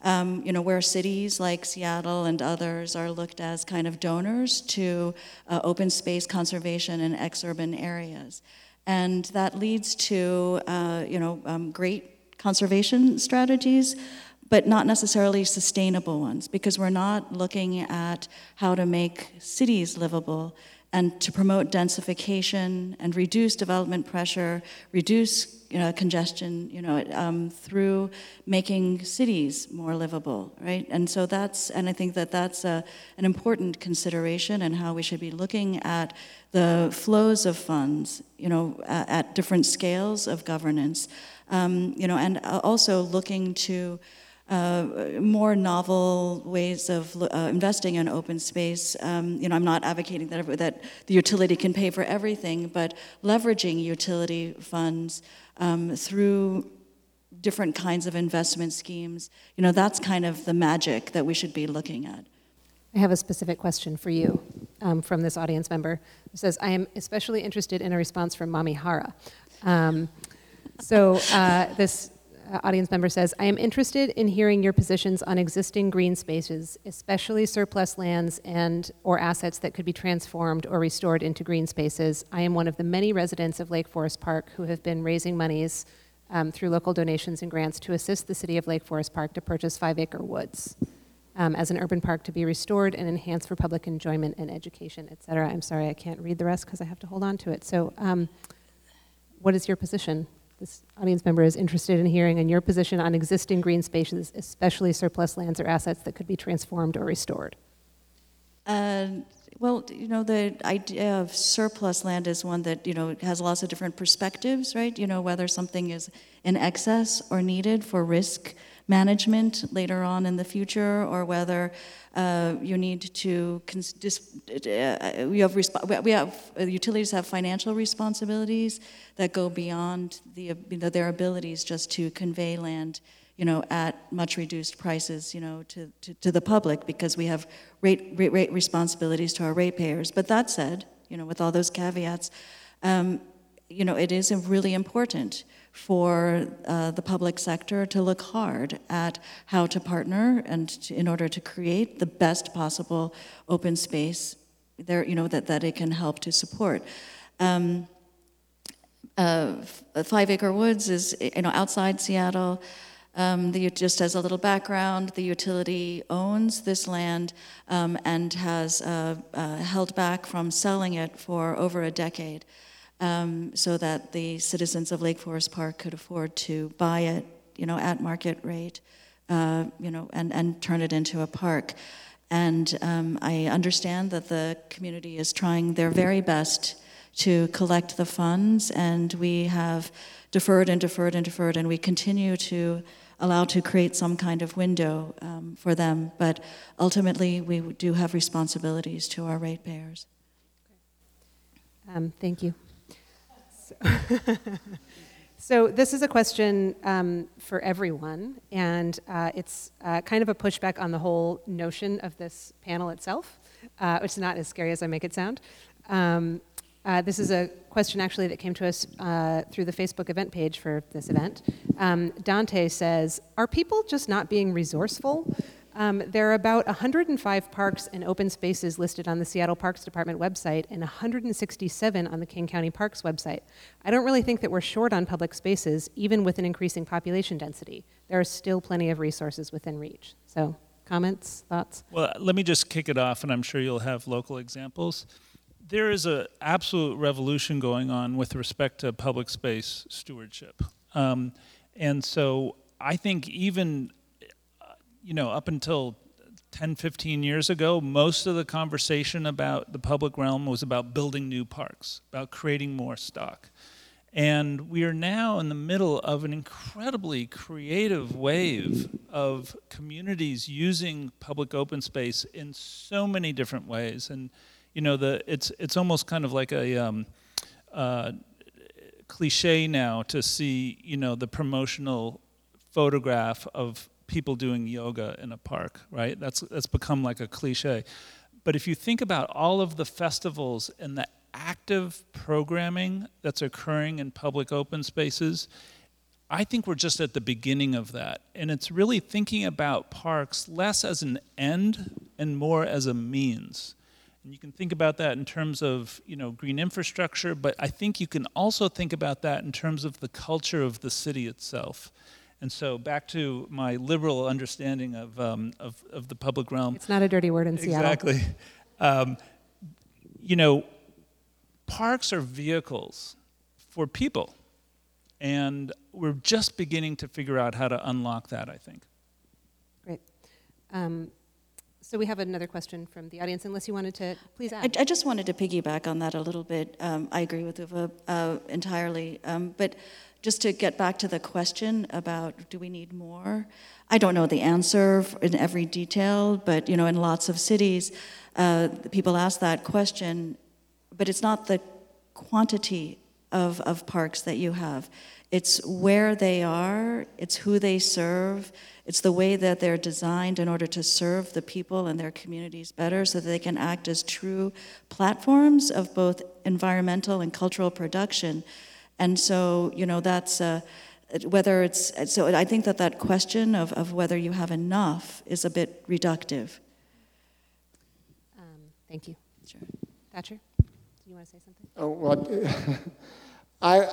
Um, you know, where cities like Seattle and others are looked as kind of donors to uh, open space conservation in ex-urban areas, and that leads to uh, you know um, great conservation strategies, but not necessarily sustainable ones because we're not looking at how to make cities livable and to promote densification and reduce development pressure, reduce you know, congestion, you know, um, through making cities more livable, right? And so that's, and I think that that's a, an important consideration and how we should be looking at the flows of funds, you know, at, at different scales of governance, um, you know, and uh, also looking to uh, more novel ways of uh, investing in open space. Um, you know, I'm not advocating that, that the utility can pay for everything, but leveraging utility funds um, through different kinds of investment schemes. You know, that's kind of the magic that we should be looking at. I have a specific question for you. um, from this audience member who says, I am especially interested in a response from Mami Hara. Um, so uh, this audience member says, I am interested in hearing your positions on existing green spaces, especially surplus lands and or assets that could be transformed or restored into green spaces. I am one of the many residents of Lake Forest Park who have been raising monies um, through local donations and grants to assist the city of Lake Forest Park to purchase five acre woods um, as an urban park to be restored and enhanced for public enjoyment and education, et cetera. I'm sorry, I can't read the rest because I have to hold on to it. So, um, what is your position? This audience member is interested in hearing on your position on existing green spaces, especially surplus lands or assets that could be transformed or restored. Uh, well, you know, the idea of surplus land is one that, you know, has lots of different perspectives, right? You know, whether something is in excess or needed for risk management later on in the future, or whether uh, you need to cons- dis- uh, we have resp- we have uh, utilities have financial responsibilities that go beyond the their abilities just to convey land you know, at much reduced prices, you know, to, to, to the public because we have rate, rate, rate, responsibilities to our ratepayers. But that said, you know, with all those caveats, um, you know, it is really important for uh, the public sector to look hard at how to partner and to, in order to create the best possible open space there, you know, that, that it can help to support. Um, uh, Five Acre Woods is, you know, outside Seattle. Um, the, just as a little background, the utility owns this land um, and has uh, uh, held back from selling it for over a decade um, so that the citizens of Lake Forest Park could afford to buy it, you know, at market rate, uh, you know, and, and turn it into a park. And um, I understand that the community is trying their very best to collect the funds, and we have deferred and deferred and deferred, and we continue to allow to create some kind of window um, for them. But ultimately, we do have responsibilities to our ratepayers. Um, thank you. So, this is a question um, for everyone, and uh, it's uh, kind of a pushback on the whole notion of this panel itself, uh, which is not as scary as I make it sound. Um, uh, this is a question actually that came to us uh, through the Facebook event page for this event. Um, Dante says, Are people just not being resourceful? Um, there are about 105 parks and open spaces listed on the Seattle Parks Department website and 167 on the King County Parks website. I don't really think that we're short on public spaces, even with an increasing population density. There are still plenty of resources within reach. So, comments, thoughts? Well, let me just kick it off, and I'm sure you'll have local examples. There is an absolute revolution going on with respect to public space stewardship. Um, and so I think even you know, up until 10, 15 years ago, most of the conversation about the public realm was about building new parks, about creating more stock. And we are now in the middle of an incredibly creative wave of communities using public open space in so many different ways. And you know, the it's it's almost kind of like a um, uh, cliche now to see you know the promotional photograph of people doing yoga in a park, right? That's, that's become like a cliche. But if you think about all of the festivals and the active programming that's occurring in public open spaces, I think we're just at the beginning of that. And it's really thinking about parks less as an end and more as a means. And you can think about that in terms of, you know, green infrastructure, but I think you can also think about that in terms of the culture of the city itself. And so back to my liberal understanding of, um, of, of, the public realm. It's not a dirty word in Seattle. Exactly. Um, you know, parks are vehicles for people. And we're just beginning to figure out how to unlock that, I think. Great. Um, so we have another question from the audience, unless you wanted to please add. I, I just wanted to piggyback on that a little bit. Um, I agree with Uwe uh, entirely. Um, but just to get back to the question about do we need more? I don't know the answer in every detail, but you know, in lots of cities, uh, people ask that question, but it's not the quantity of, of parks that you have. It's where they are, it's who they serve, it's the way that they're designed in order to serve the people and their communities better so that they can act as true platforms of both environmental and cultural production. And so, you know, that's uh, whether it's, so I think that that question of, of whether you have enough is a bit reductive. Um, thank you. Sure. Thatcher, do you want to say something? Oh, well, I,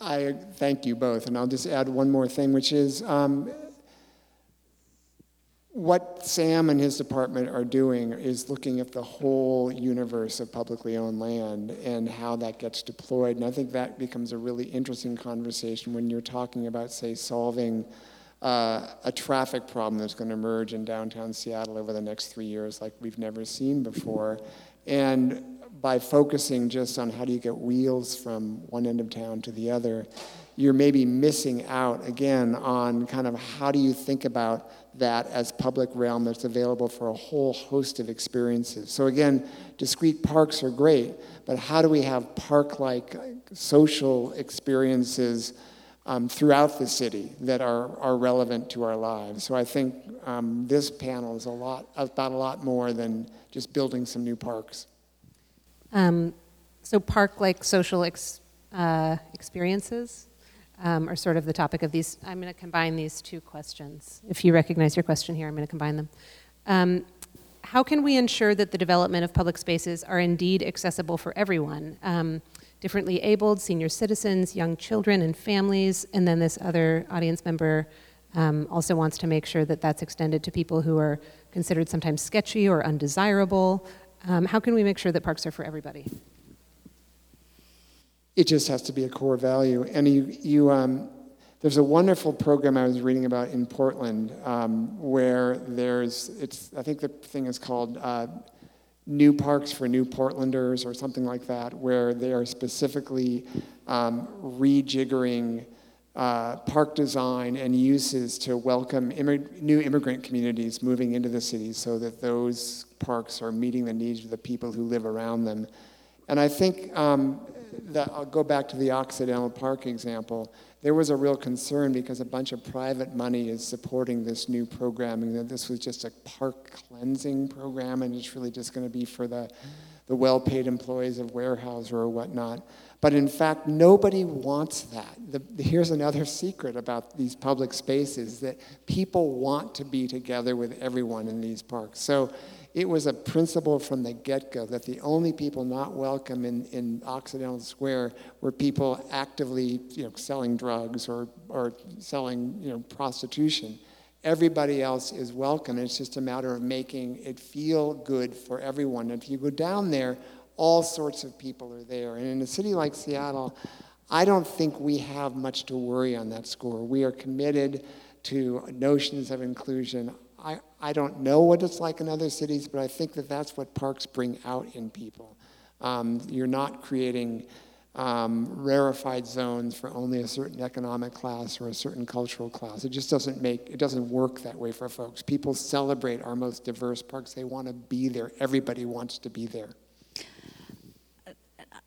I thank you both, and I'll just add one more thing, which is um, what Sam and his department are doing is looking at the whole universe of publicly owned land and how that gets deployed. And I think that becomes a really interesting conversation when you're talking about, say, solving uh, a traffic problem that's going to emerge in downtown Seattle over the next three years like we've never seen before. And by focusing just on how do you get wheels from one end of town to the other, you're maybe missing out again on kind of how do you think about that as public realm that's available for a whole host of experiences. So, again, discrete parks are great, but how do we have park like social experiences um, throughout the city that are, are relevant to our lives? So, I think um, this panel is a lot, about a lot more than just building some new parks. Um, so, park like social ex, uh, experiences? Um, are sort of the topic of these. I'm going to combine these two questions. If you recognize your question here, I'm going to combine them. Um, how can we ensure that the development of public spaces are indeed accessible for everyone? Um, differently abled, senior citizens, young children and families, and then this other audience member um, also wants to make sure that that's extended to people who are considered sometimes sketchy or undesirable. Um, how can we make sure that parks are for everybody? It just has to be a core value. And you, you um, there's a wonderful program I was reading about in Portland um, where there's, it's, I think the thing is called uh, New Parks for New Portlanders or something like that, where they are specifically um, rejiggering uh, park design and uses to welcome new immigrant communities moving into the city so that those parks are meeting the needs of the people who live around them. And I think um, that I'll go back to the Occidental Park example. There was a real concern because a bunch of private money is supporting this new programming, that this was just a park cleansing program and it's really just going to be for the, the well paid employees of Weyerhaeuser or whatnot. But in fact, nobody wants that. The, here's another secret about these public spaces that people want to be together with everyone in these parks. So it was a principle from the get go that the only people not welcome in, in Occidental Square were people actively you know, selling drugs or, or selling you know, prostitution. Everybody else is welcome. It's just a matter of making it feel good for everyone. And if you go down there, all sorts of people are there. And in a city like Seattle, I don't think we have much to worry on that score. We are committed to notions of inclusion. I, I don't know what it's like in other cities, but I think that that's what parks bring out in people. Um, you're not creating um, rarefied zones for only a certain economic class or a certain cultural class. It just doesn't make, it doesn't work that way for folks. People celebrate our most diverse parks. They want to be there. Everybody wants to be there.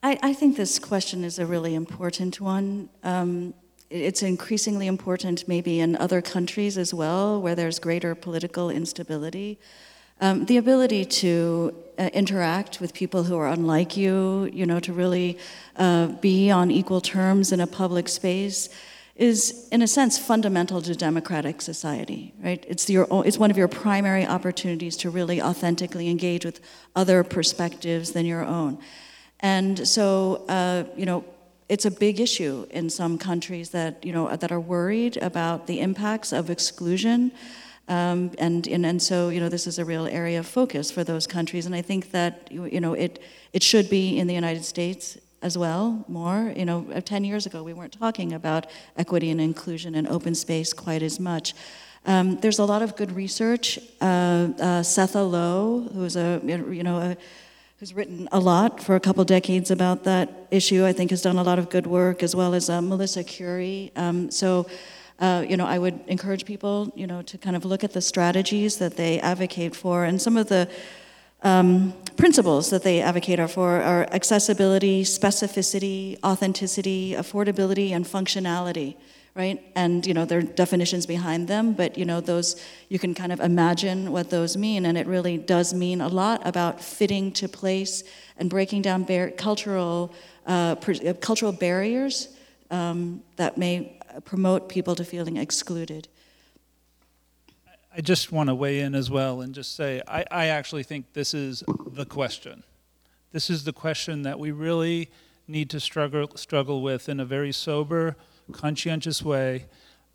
I, I think this question is a really important one. Um, it's increasingly important maybe in other countries as well, where there's greater political instability. Um, the ability to uh, interact with people who are unlike you, you know, to really uh, be on equal terms in a public space is, in a sense, fundamental to democratic society, right? It's, your, it's one of your primary opportunities to really authentically engage with other perspectives than your own. And so, uh, you know, it's a big issue in some countries that you know that are worried about the impacts of exclusion. Um, and, and and so you know this is a real area of focus for those countries, and I think that you know it it should be in the United States as well more. You know, uh, ten years ago we weren't talking about equity and inclusion and open space quite as much. Um, there's a lot of good research. Uh, uh, Setha Low, who's a you know a who's written a lot for a couple decades about that issue, I think has done a lot of good work, as well as uh, Melissa Curie. Um, so, uh, you know, I would encourage people, you know, to kind of look at the strategies that they advocate for, and some of the um, principles that they advocate are for are accessibility, specificity, authenticity, affordability, and functionality right? And you know, there are definitions behind them, but you know, those you can kind of imagine what those mean, and it really does mean a lot about fitting to place and breaking down bar- cultural uh, per- cultural barriers um, that may promote people to feeling excluded. I just want to weigh in as well and just say I, I actually think this is the question. This is the question that we really need to struggle struggle with in a very sober conscientious way.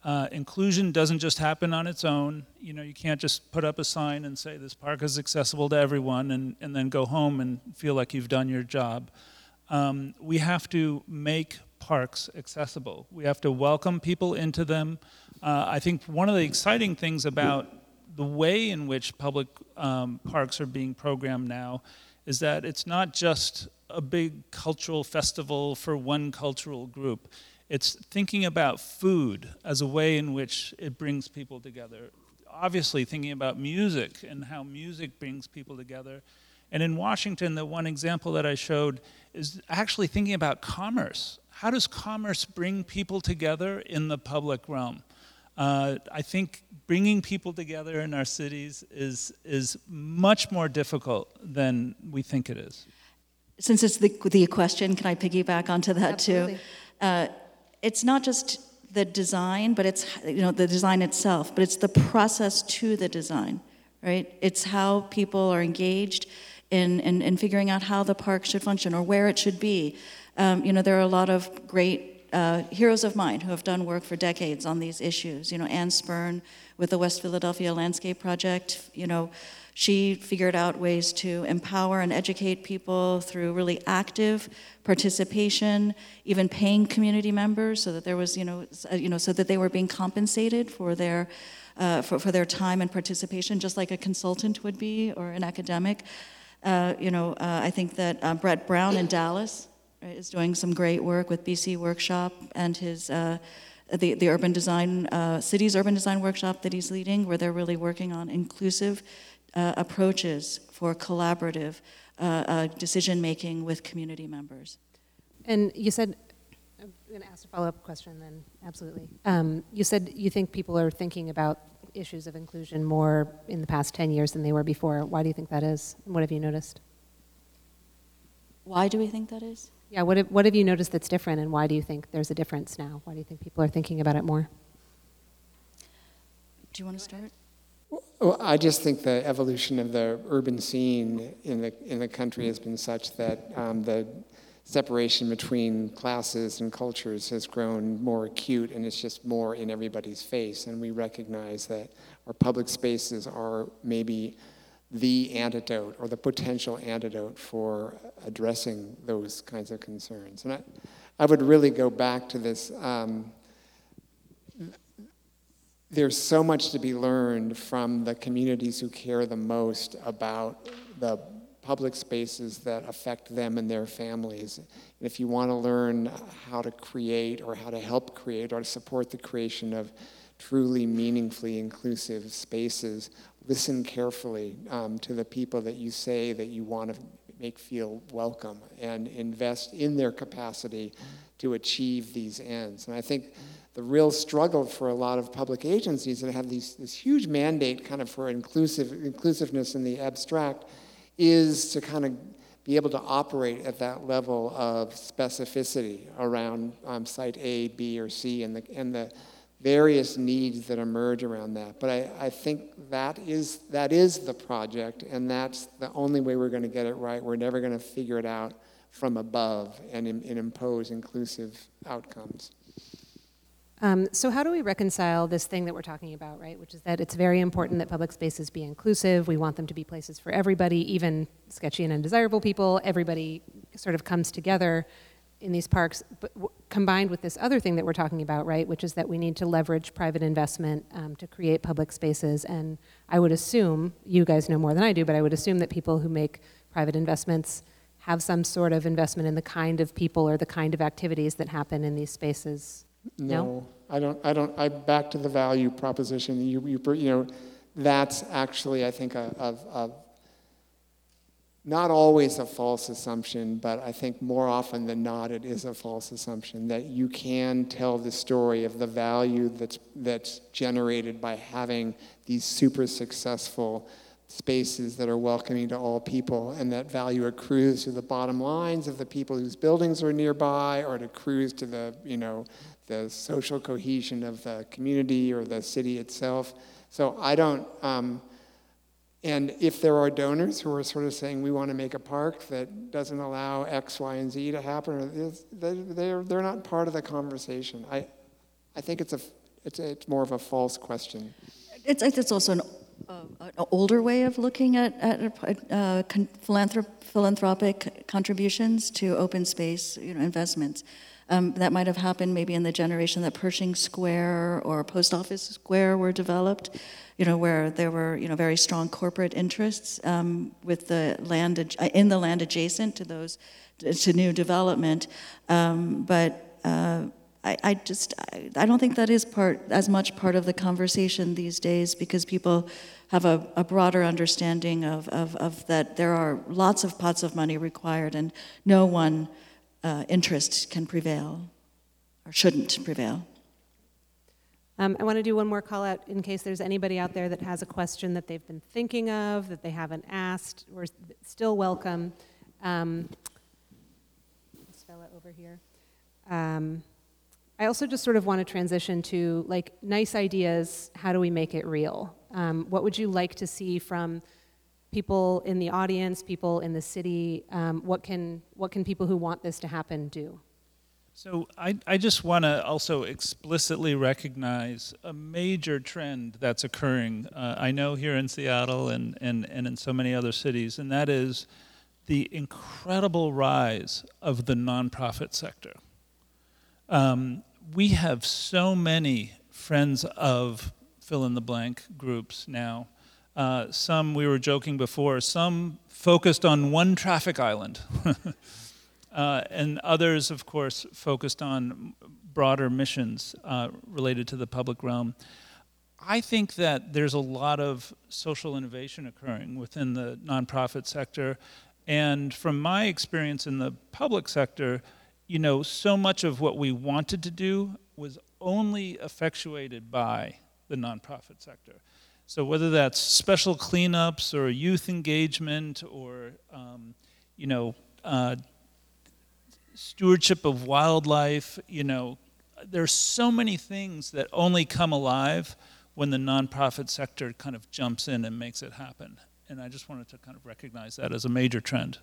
Uh, inclusion doesn't just happen on its own. You know, you can't just put up a sign and say this park is accessible to everyone and, and then go home and feel like you've done your job. Um, we have to make parks accessible. We have to welcome people into them. Uh, I think one of the exciting things about the way in which public um, parks are being programmed now is that it's not just a big cultural festival for one cultural group. It's thinking about food as a way in which it brings people together. Obviously, thinking about music and how music brings people together. And in Washington, the one example that I showed is actually thinking about commerce. How does commerce bring people together in the public realm? Uh, I think bringing people together in our cities is, is much more difficult than we think it is. Since it's the, the question, can I piggyback onto that Absolutely. too? Uh, it's not just the design, but it's you know the design itself, but it's the process to the design, right? It's how people are engaged in, in, in figuring out how the park should function or where it should be. Um, you know, there are a lot of great uh, heroes of mine who have done work for decades on these issues. You know, Anne Spirn with the West Philadelphia Landscape Project. You know, she figured out ways to empower and educate people through really active participation, even paying community members so that there was, you know, uh, you know, so that they were being compensated for their, uh, for, for their time and participation, just like a consultant would be or an academic. Uh, you know, uh, I think that uh, Brent Brown in Dallas right, is doing some great work with BC Workshop and his uh, the, the urban design uh, cities urban design workshop that he's leading, where they're really working on inclusive uh, approaches for collaborative uh, uh, decision making with community members. And you said, I'm going to ask a follow up question then, absolutely. Um, you said you think people are thinking about issues of inclusion more in the past 10 years than they were before. Why do you think that is? What have you noticed? Why do we think that is? Yeah, what have, what have you noticed that's different, and why do you think there's a difference now? Why do you think people are thinking about it more? Do you want to start? Well, I just think the evolution of the urban scene in the in the country has been such that um, the separation between classes and cultures has grown more acute, and it's just more in everybody's face. And we recognize that our public spaces are maybe the antidote or the potential antidote for addressing those kinds of concerns. And I, I would really go back to this. Um, there's so much to be learned from the communities who care the most about the public spaces that affect them and their families. And if you want to learn how to create or how to help create or to support the creation of truly meaningfully inclusive spaces, listen carefully um, to the people that you say that you want to make feel welcome and invest in their capacity to achieve these ends. And I think the real struggle for a lot of public agencies that have these, this huge mandate kind of for inclusive, inclusiveness in the abstract is to kind of be able to operate at that level of specificity around um, site A, B, or C, and the, and the various needs that emerge around that. But I, I think that is, that is the project, and that's the only way we're going to get it right. We're never going to figure it out from above and, and impose inclusive outcomes. Um, so, how do we reconcile this thing that we're talking about, right? Which is that it's very important that public spaces be inclusive. We want them to be places for everybody, even sketchy and undesirable people. Everybody sort of comes together in these parks, but w- combined with this other thing that we're talking about, right? Which is that we need to leverage private investment um, to create public spaces. And I would assume, you guys know more than I do, but I would assume that people who make private investments have some sort of investment in the kind of people or the kind of activities that happen in these spaces no? no? I don't. I don't. I back to the value proposition. You, you, you know, that's actually, I think, a, a, a not always a false assumption, but I think more often than not, it is a false assumption that you can tell the story of the value that's, that's generated by having these super successful spaces that are welcoming to all people, and that value accrues to the bottom lines of the people whose buildings are nearby, or it accrues to the, you know, the social cohesion of the community or the city itself. So I don't. Um, and if there are donors who are sort of saying we want to make a park that doesn't allow X, Y, and Z to happen, they're, they're not part of the conversation. I, I think it's, a, it's, it's more of a false question. It's, it's also an, uh, an older way of looking at, at uh, philanthrop- philanthropic contributions to open space you know, investments. Um, that might have happened maybe in the generation that Pershing Square or Post Office Square were developed you know, where there were, you know, very strong corporate interests um, with the land ad- in the land adjacent to those to new development. Um, but uh, I, I, just I, I, don't think that is part as much part of the conversation these days because people have a, a broader understanding of, of, of, that there are lots of pots of money required and no one uh, interest can prevail or shouldn't prevail. Um, I want to do one more call out in case there's anybody out there that has a question that they've been thinking of, that they haven't asked. We're still welcome. Um, this fella over here. Um, I also just sort of want to transition to like nice ideas. How do we make it real? Um, what would you like to see from people in the audience, people in the city? Um, what can what can people who want this to happen do? So I, I just want to also explicitly recognize a major trend that's occurring. Uh, I know here in Seattle and, and, and in so many other cities, and that is the incredible rise of the nonprofit sector. Um, we have so many friends of fill in the blank groups now. Uh, some, we were joking before, some focused on one traffic island. Uh, and others, of course, focused on broader missions uh, related to the public realm. I think that there's a lot of social innovation occurring within the nonprofit sector. And from my experience in the public sector, you know, so much of what we wanted to do was only effectuated by the nonprofit sector. So whether that's special cleanups or youth engagement or, um, you know, uh, stewardship of wildlife, you know, there's so many things that only come alive when the nonprofit sector kind of jumps in and makes it happen. And I just wanted to kind of recognize that as a major trend.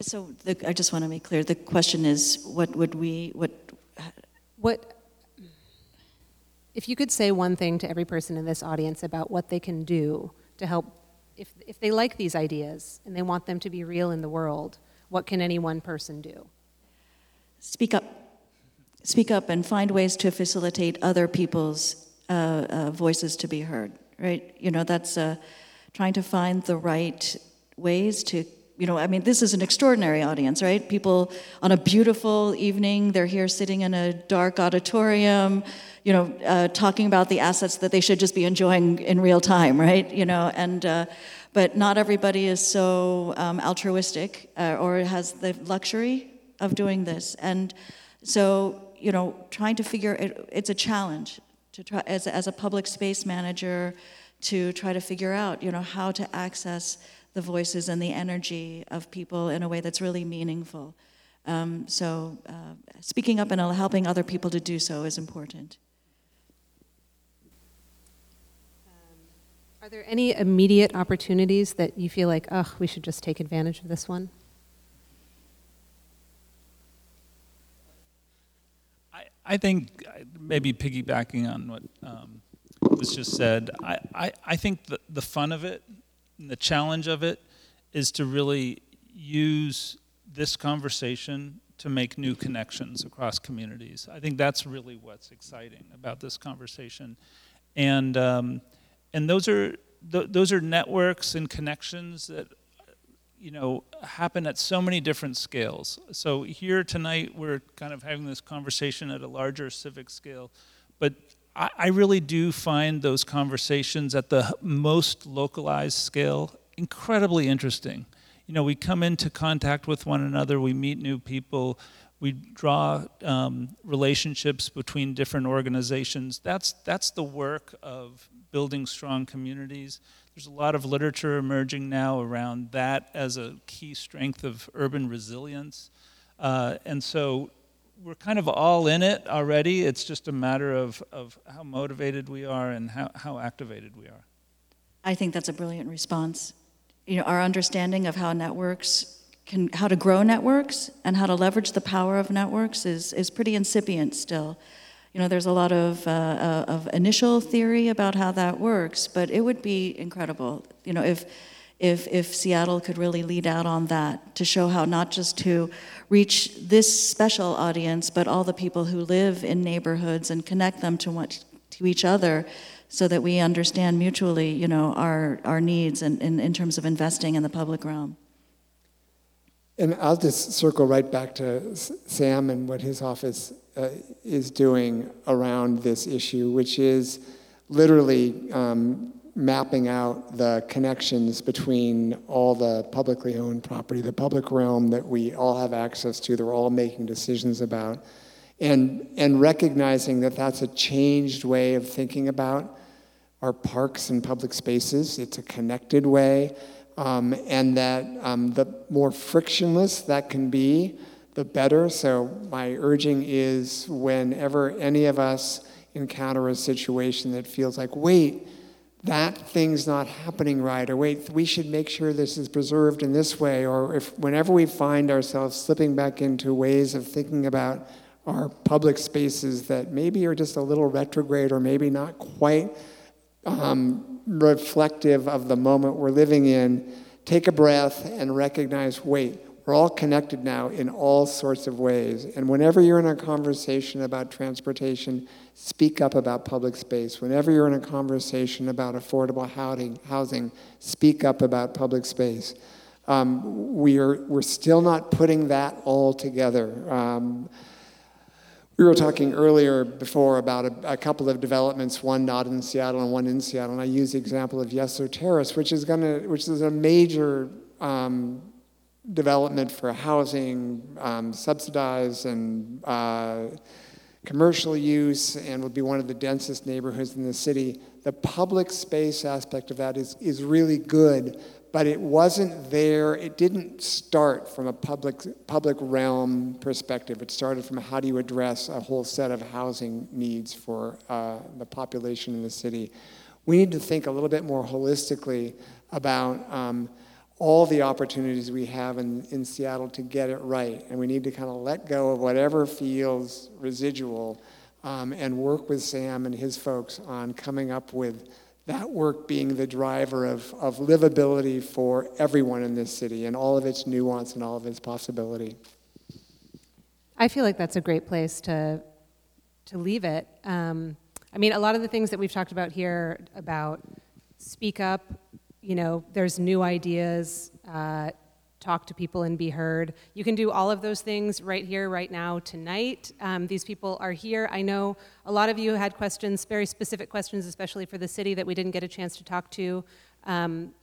So the, I just want to make clear the question is what would we, what, what, if you could say one thing to every person in this audience about what they can do to help if, if they like these ideas and they want them to be real in the world, what can any one person do? Speak up. Speak up and find ways to facilitate other people's uh, uh, voices to be heard, right? You know, that's uh, trying to find the right ways to, you know, I mean, this is an extraordinary audience, right? People on a beautiful evening, they're here sitting in a dark auditorium, you know, uh, talking about the assets that they should just be enjoying in real time, right? You know, and uh, but not everybody is so um, altruistic uh, or has the luxury of doing this, and so you know, trying to figure it, it's a challenge to try as as a public space manager to try to figure out, you know, how to access the voices and the energy of people in a way that's really meaningful. Um, so, uh, speaking up and helping other people to do so is important. Are there any immediate opportunities that you feel like, oh, we should just take advantage of this one? I, I think maybe piggybacking on what um, was just said, I, I, I think the, the fun of it and the challenge of it is to really use this conversation to make new connections across communities. I think that's really what's exciting about this conversation. And um, and those are th- those are networks and connections that you know happen at so many different scales. So here tonight we're kind of having this conversation at a larger civic scale, but I, I really do find those conversations at the most localized scale incredibly interesting. You know, we come into contact with one another, we meet new people, we draw um, relationships between different organizations. That's, that's the work of building strong communities. There's a lot of literature emerging now around that as a key strength of urban resilience. Uh, and so we're kind of all in it already. It's just a matter of, of how motivated we are and how, how activated we are. I think that's a brilliant response. You know, our understanding of how networks can, how to grow networks and how to leverage the power of networks is, is pretty incipient still. You know, there's a lot of, uh, uh, of initial theory about how that works, but it would be incredible, you know, if, if, if Seattle could really lead out on that to show how not just to reach this special audience, but all the people who live in neighborhoods and connect them to, what, to each other so that we understand mutually, you know, our, our needs in, in, in terms of investing in the public realm. And I'll just circle right back to Sam and what his office uh, is doing around this issue, which is literally um, mapping out the connections between all the publicly owned property, the public realm that we all have access to, that we're all making decisions about, and, and recognizing that that's a changed way of thinking about our parks and public spaces. It's a connected way um, and that um, the more frictionless that can be, the better. So, my urging is whenever any of us encounter a situation that feels like, wait, that thing's not happening right, or wait, we should make sure this is preserved in this way, or if whenever we find ourselves slipping back into ways of thinking about our public spaces that maybe are just a little retrograde or maybe not quite um, reflective of the moment we're living in, take a breath and recognize wait, we're all connected now in all sorts of ways. And whenever you're in a conversation about transportation, speak up about public space. Whenever you're in a conversation about affordable housing, speak up about public space. Um, we are, we're still not putting that all together. Um, we were talking earlier before about a, a, couple of developments, one not in Seattle and one in Seattle, and I use the example of Yesler Terrace, which is to, which is a major um, development for housing, um, subsidized and uh, commercial use, and would be one of the densest neighborhoods in the city. The public space aspect of that is is really good, but it wasn't there. It didn't start from a public, public realm perspective. It started from how do you address a whole set of housing needs for uh, the population in the city. We need to think a little bit more holistically about um, all the opportunities we have in, in Seattle to get it right. And we need to kind of let go of whatever feels residual um, and work with Sam and his folks on coming up with that work being the driver of, of livability for everyone in this city and all of its nuance and all of its possibility. I feel like that's a great place to, to leave it. Um, I mean, a lot of the things that we've talked about here about speak up, you know, there's new ideas, uh, talk to people and be heard. You can do all of those things right here, right now, tonight. Um, these people are here. I know a lot of you had questions, very specific questions, especially for the city that we didn't get a chance to talk to. Um,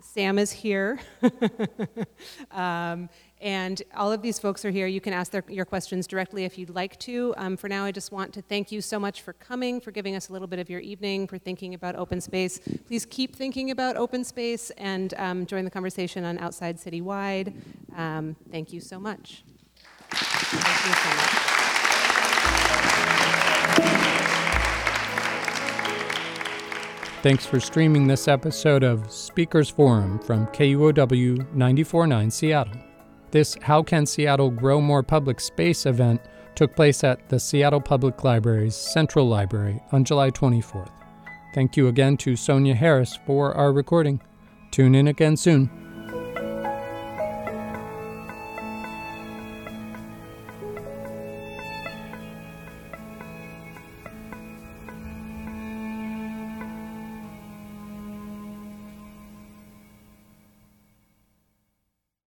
Sam is here. um, and all of these folks are here. You can ask their, your questions directly if you'd like to. Um, for now, I just want to thank you so much for coming, for giving us a little bit of your evening, for thinking about open space. Please keep thinking about open space and um, join the conversation on Outside Citywide. Um, thank you so much. Thank you so much. Thanks for streaming this episode of Speakers Forum from KUOW 949 Seattle. This How Can Seattle Grow More Public Space event took place at the Seattle Public Library's Central Library on July 24th. Thank you again to Sonya Harris for our recording. Tune in again soon.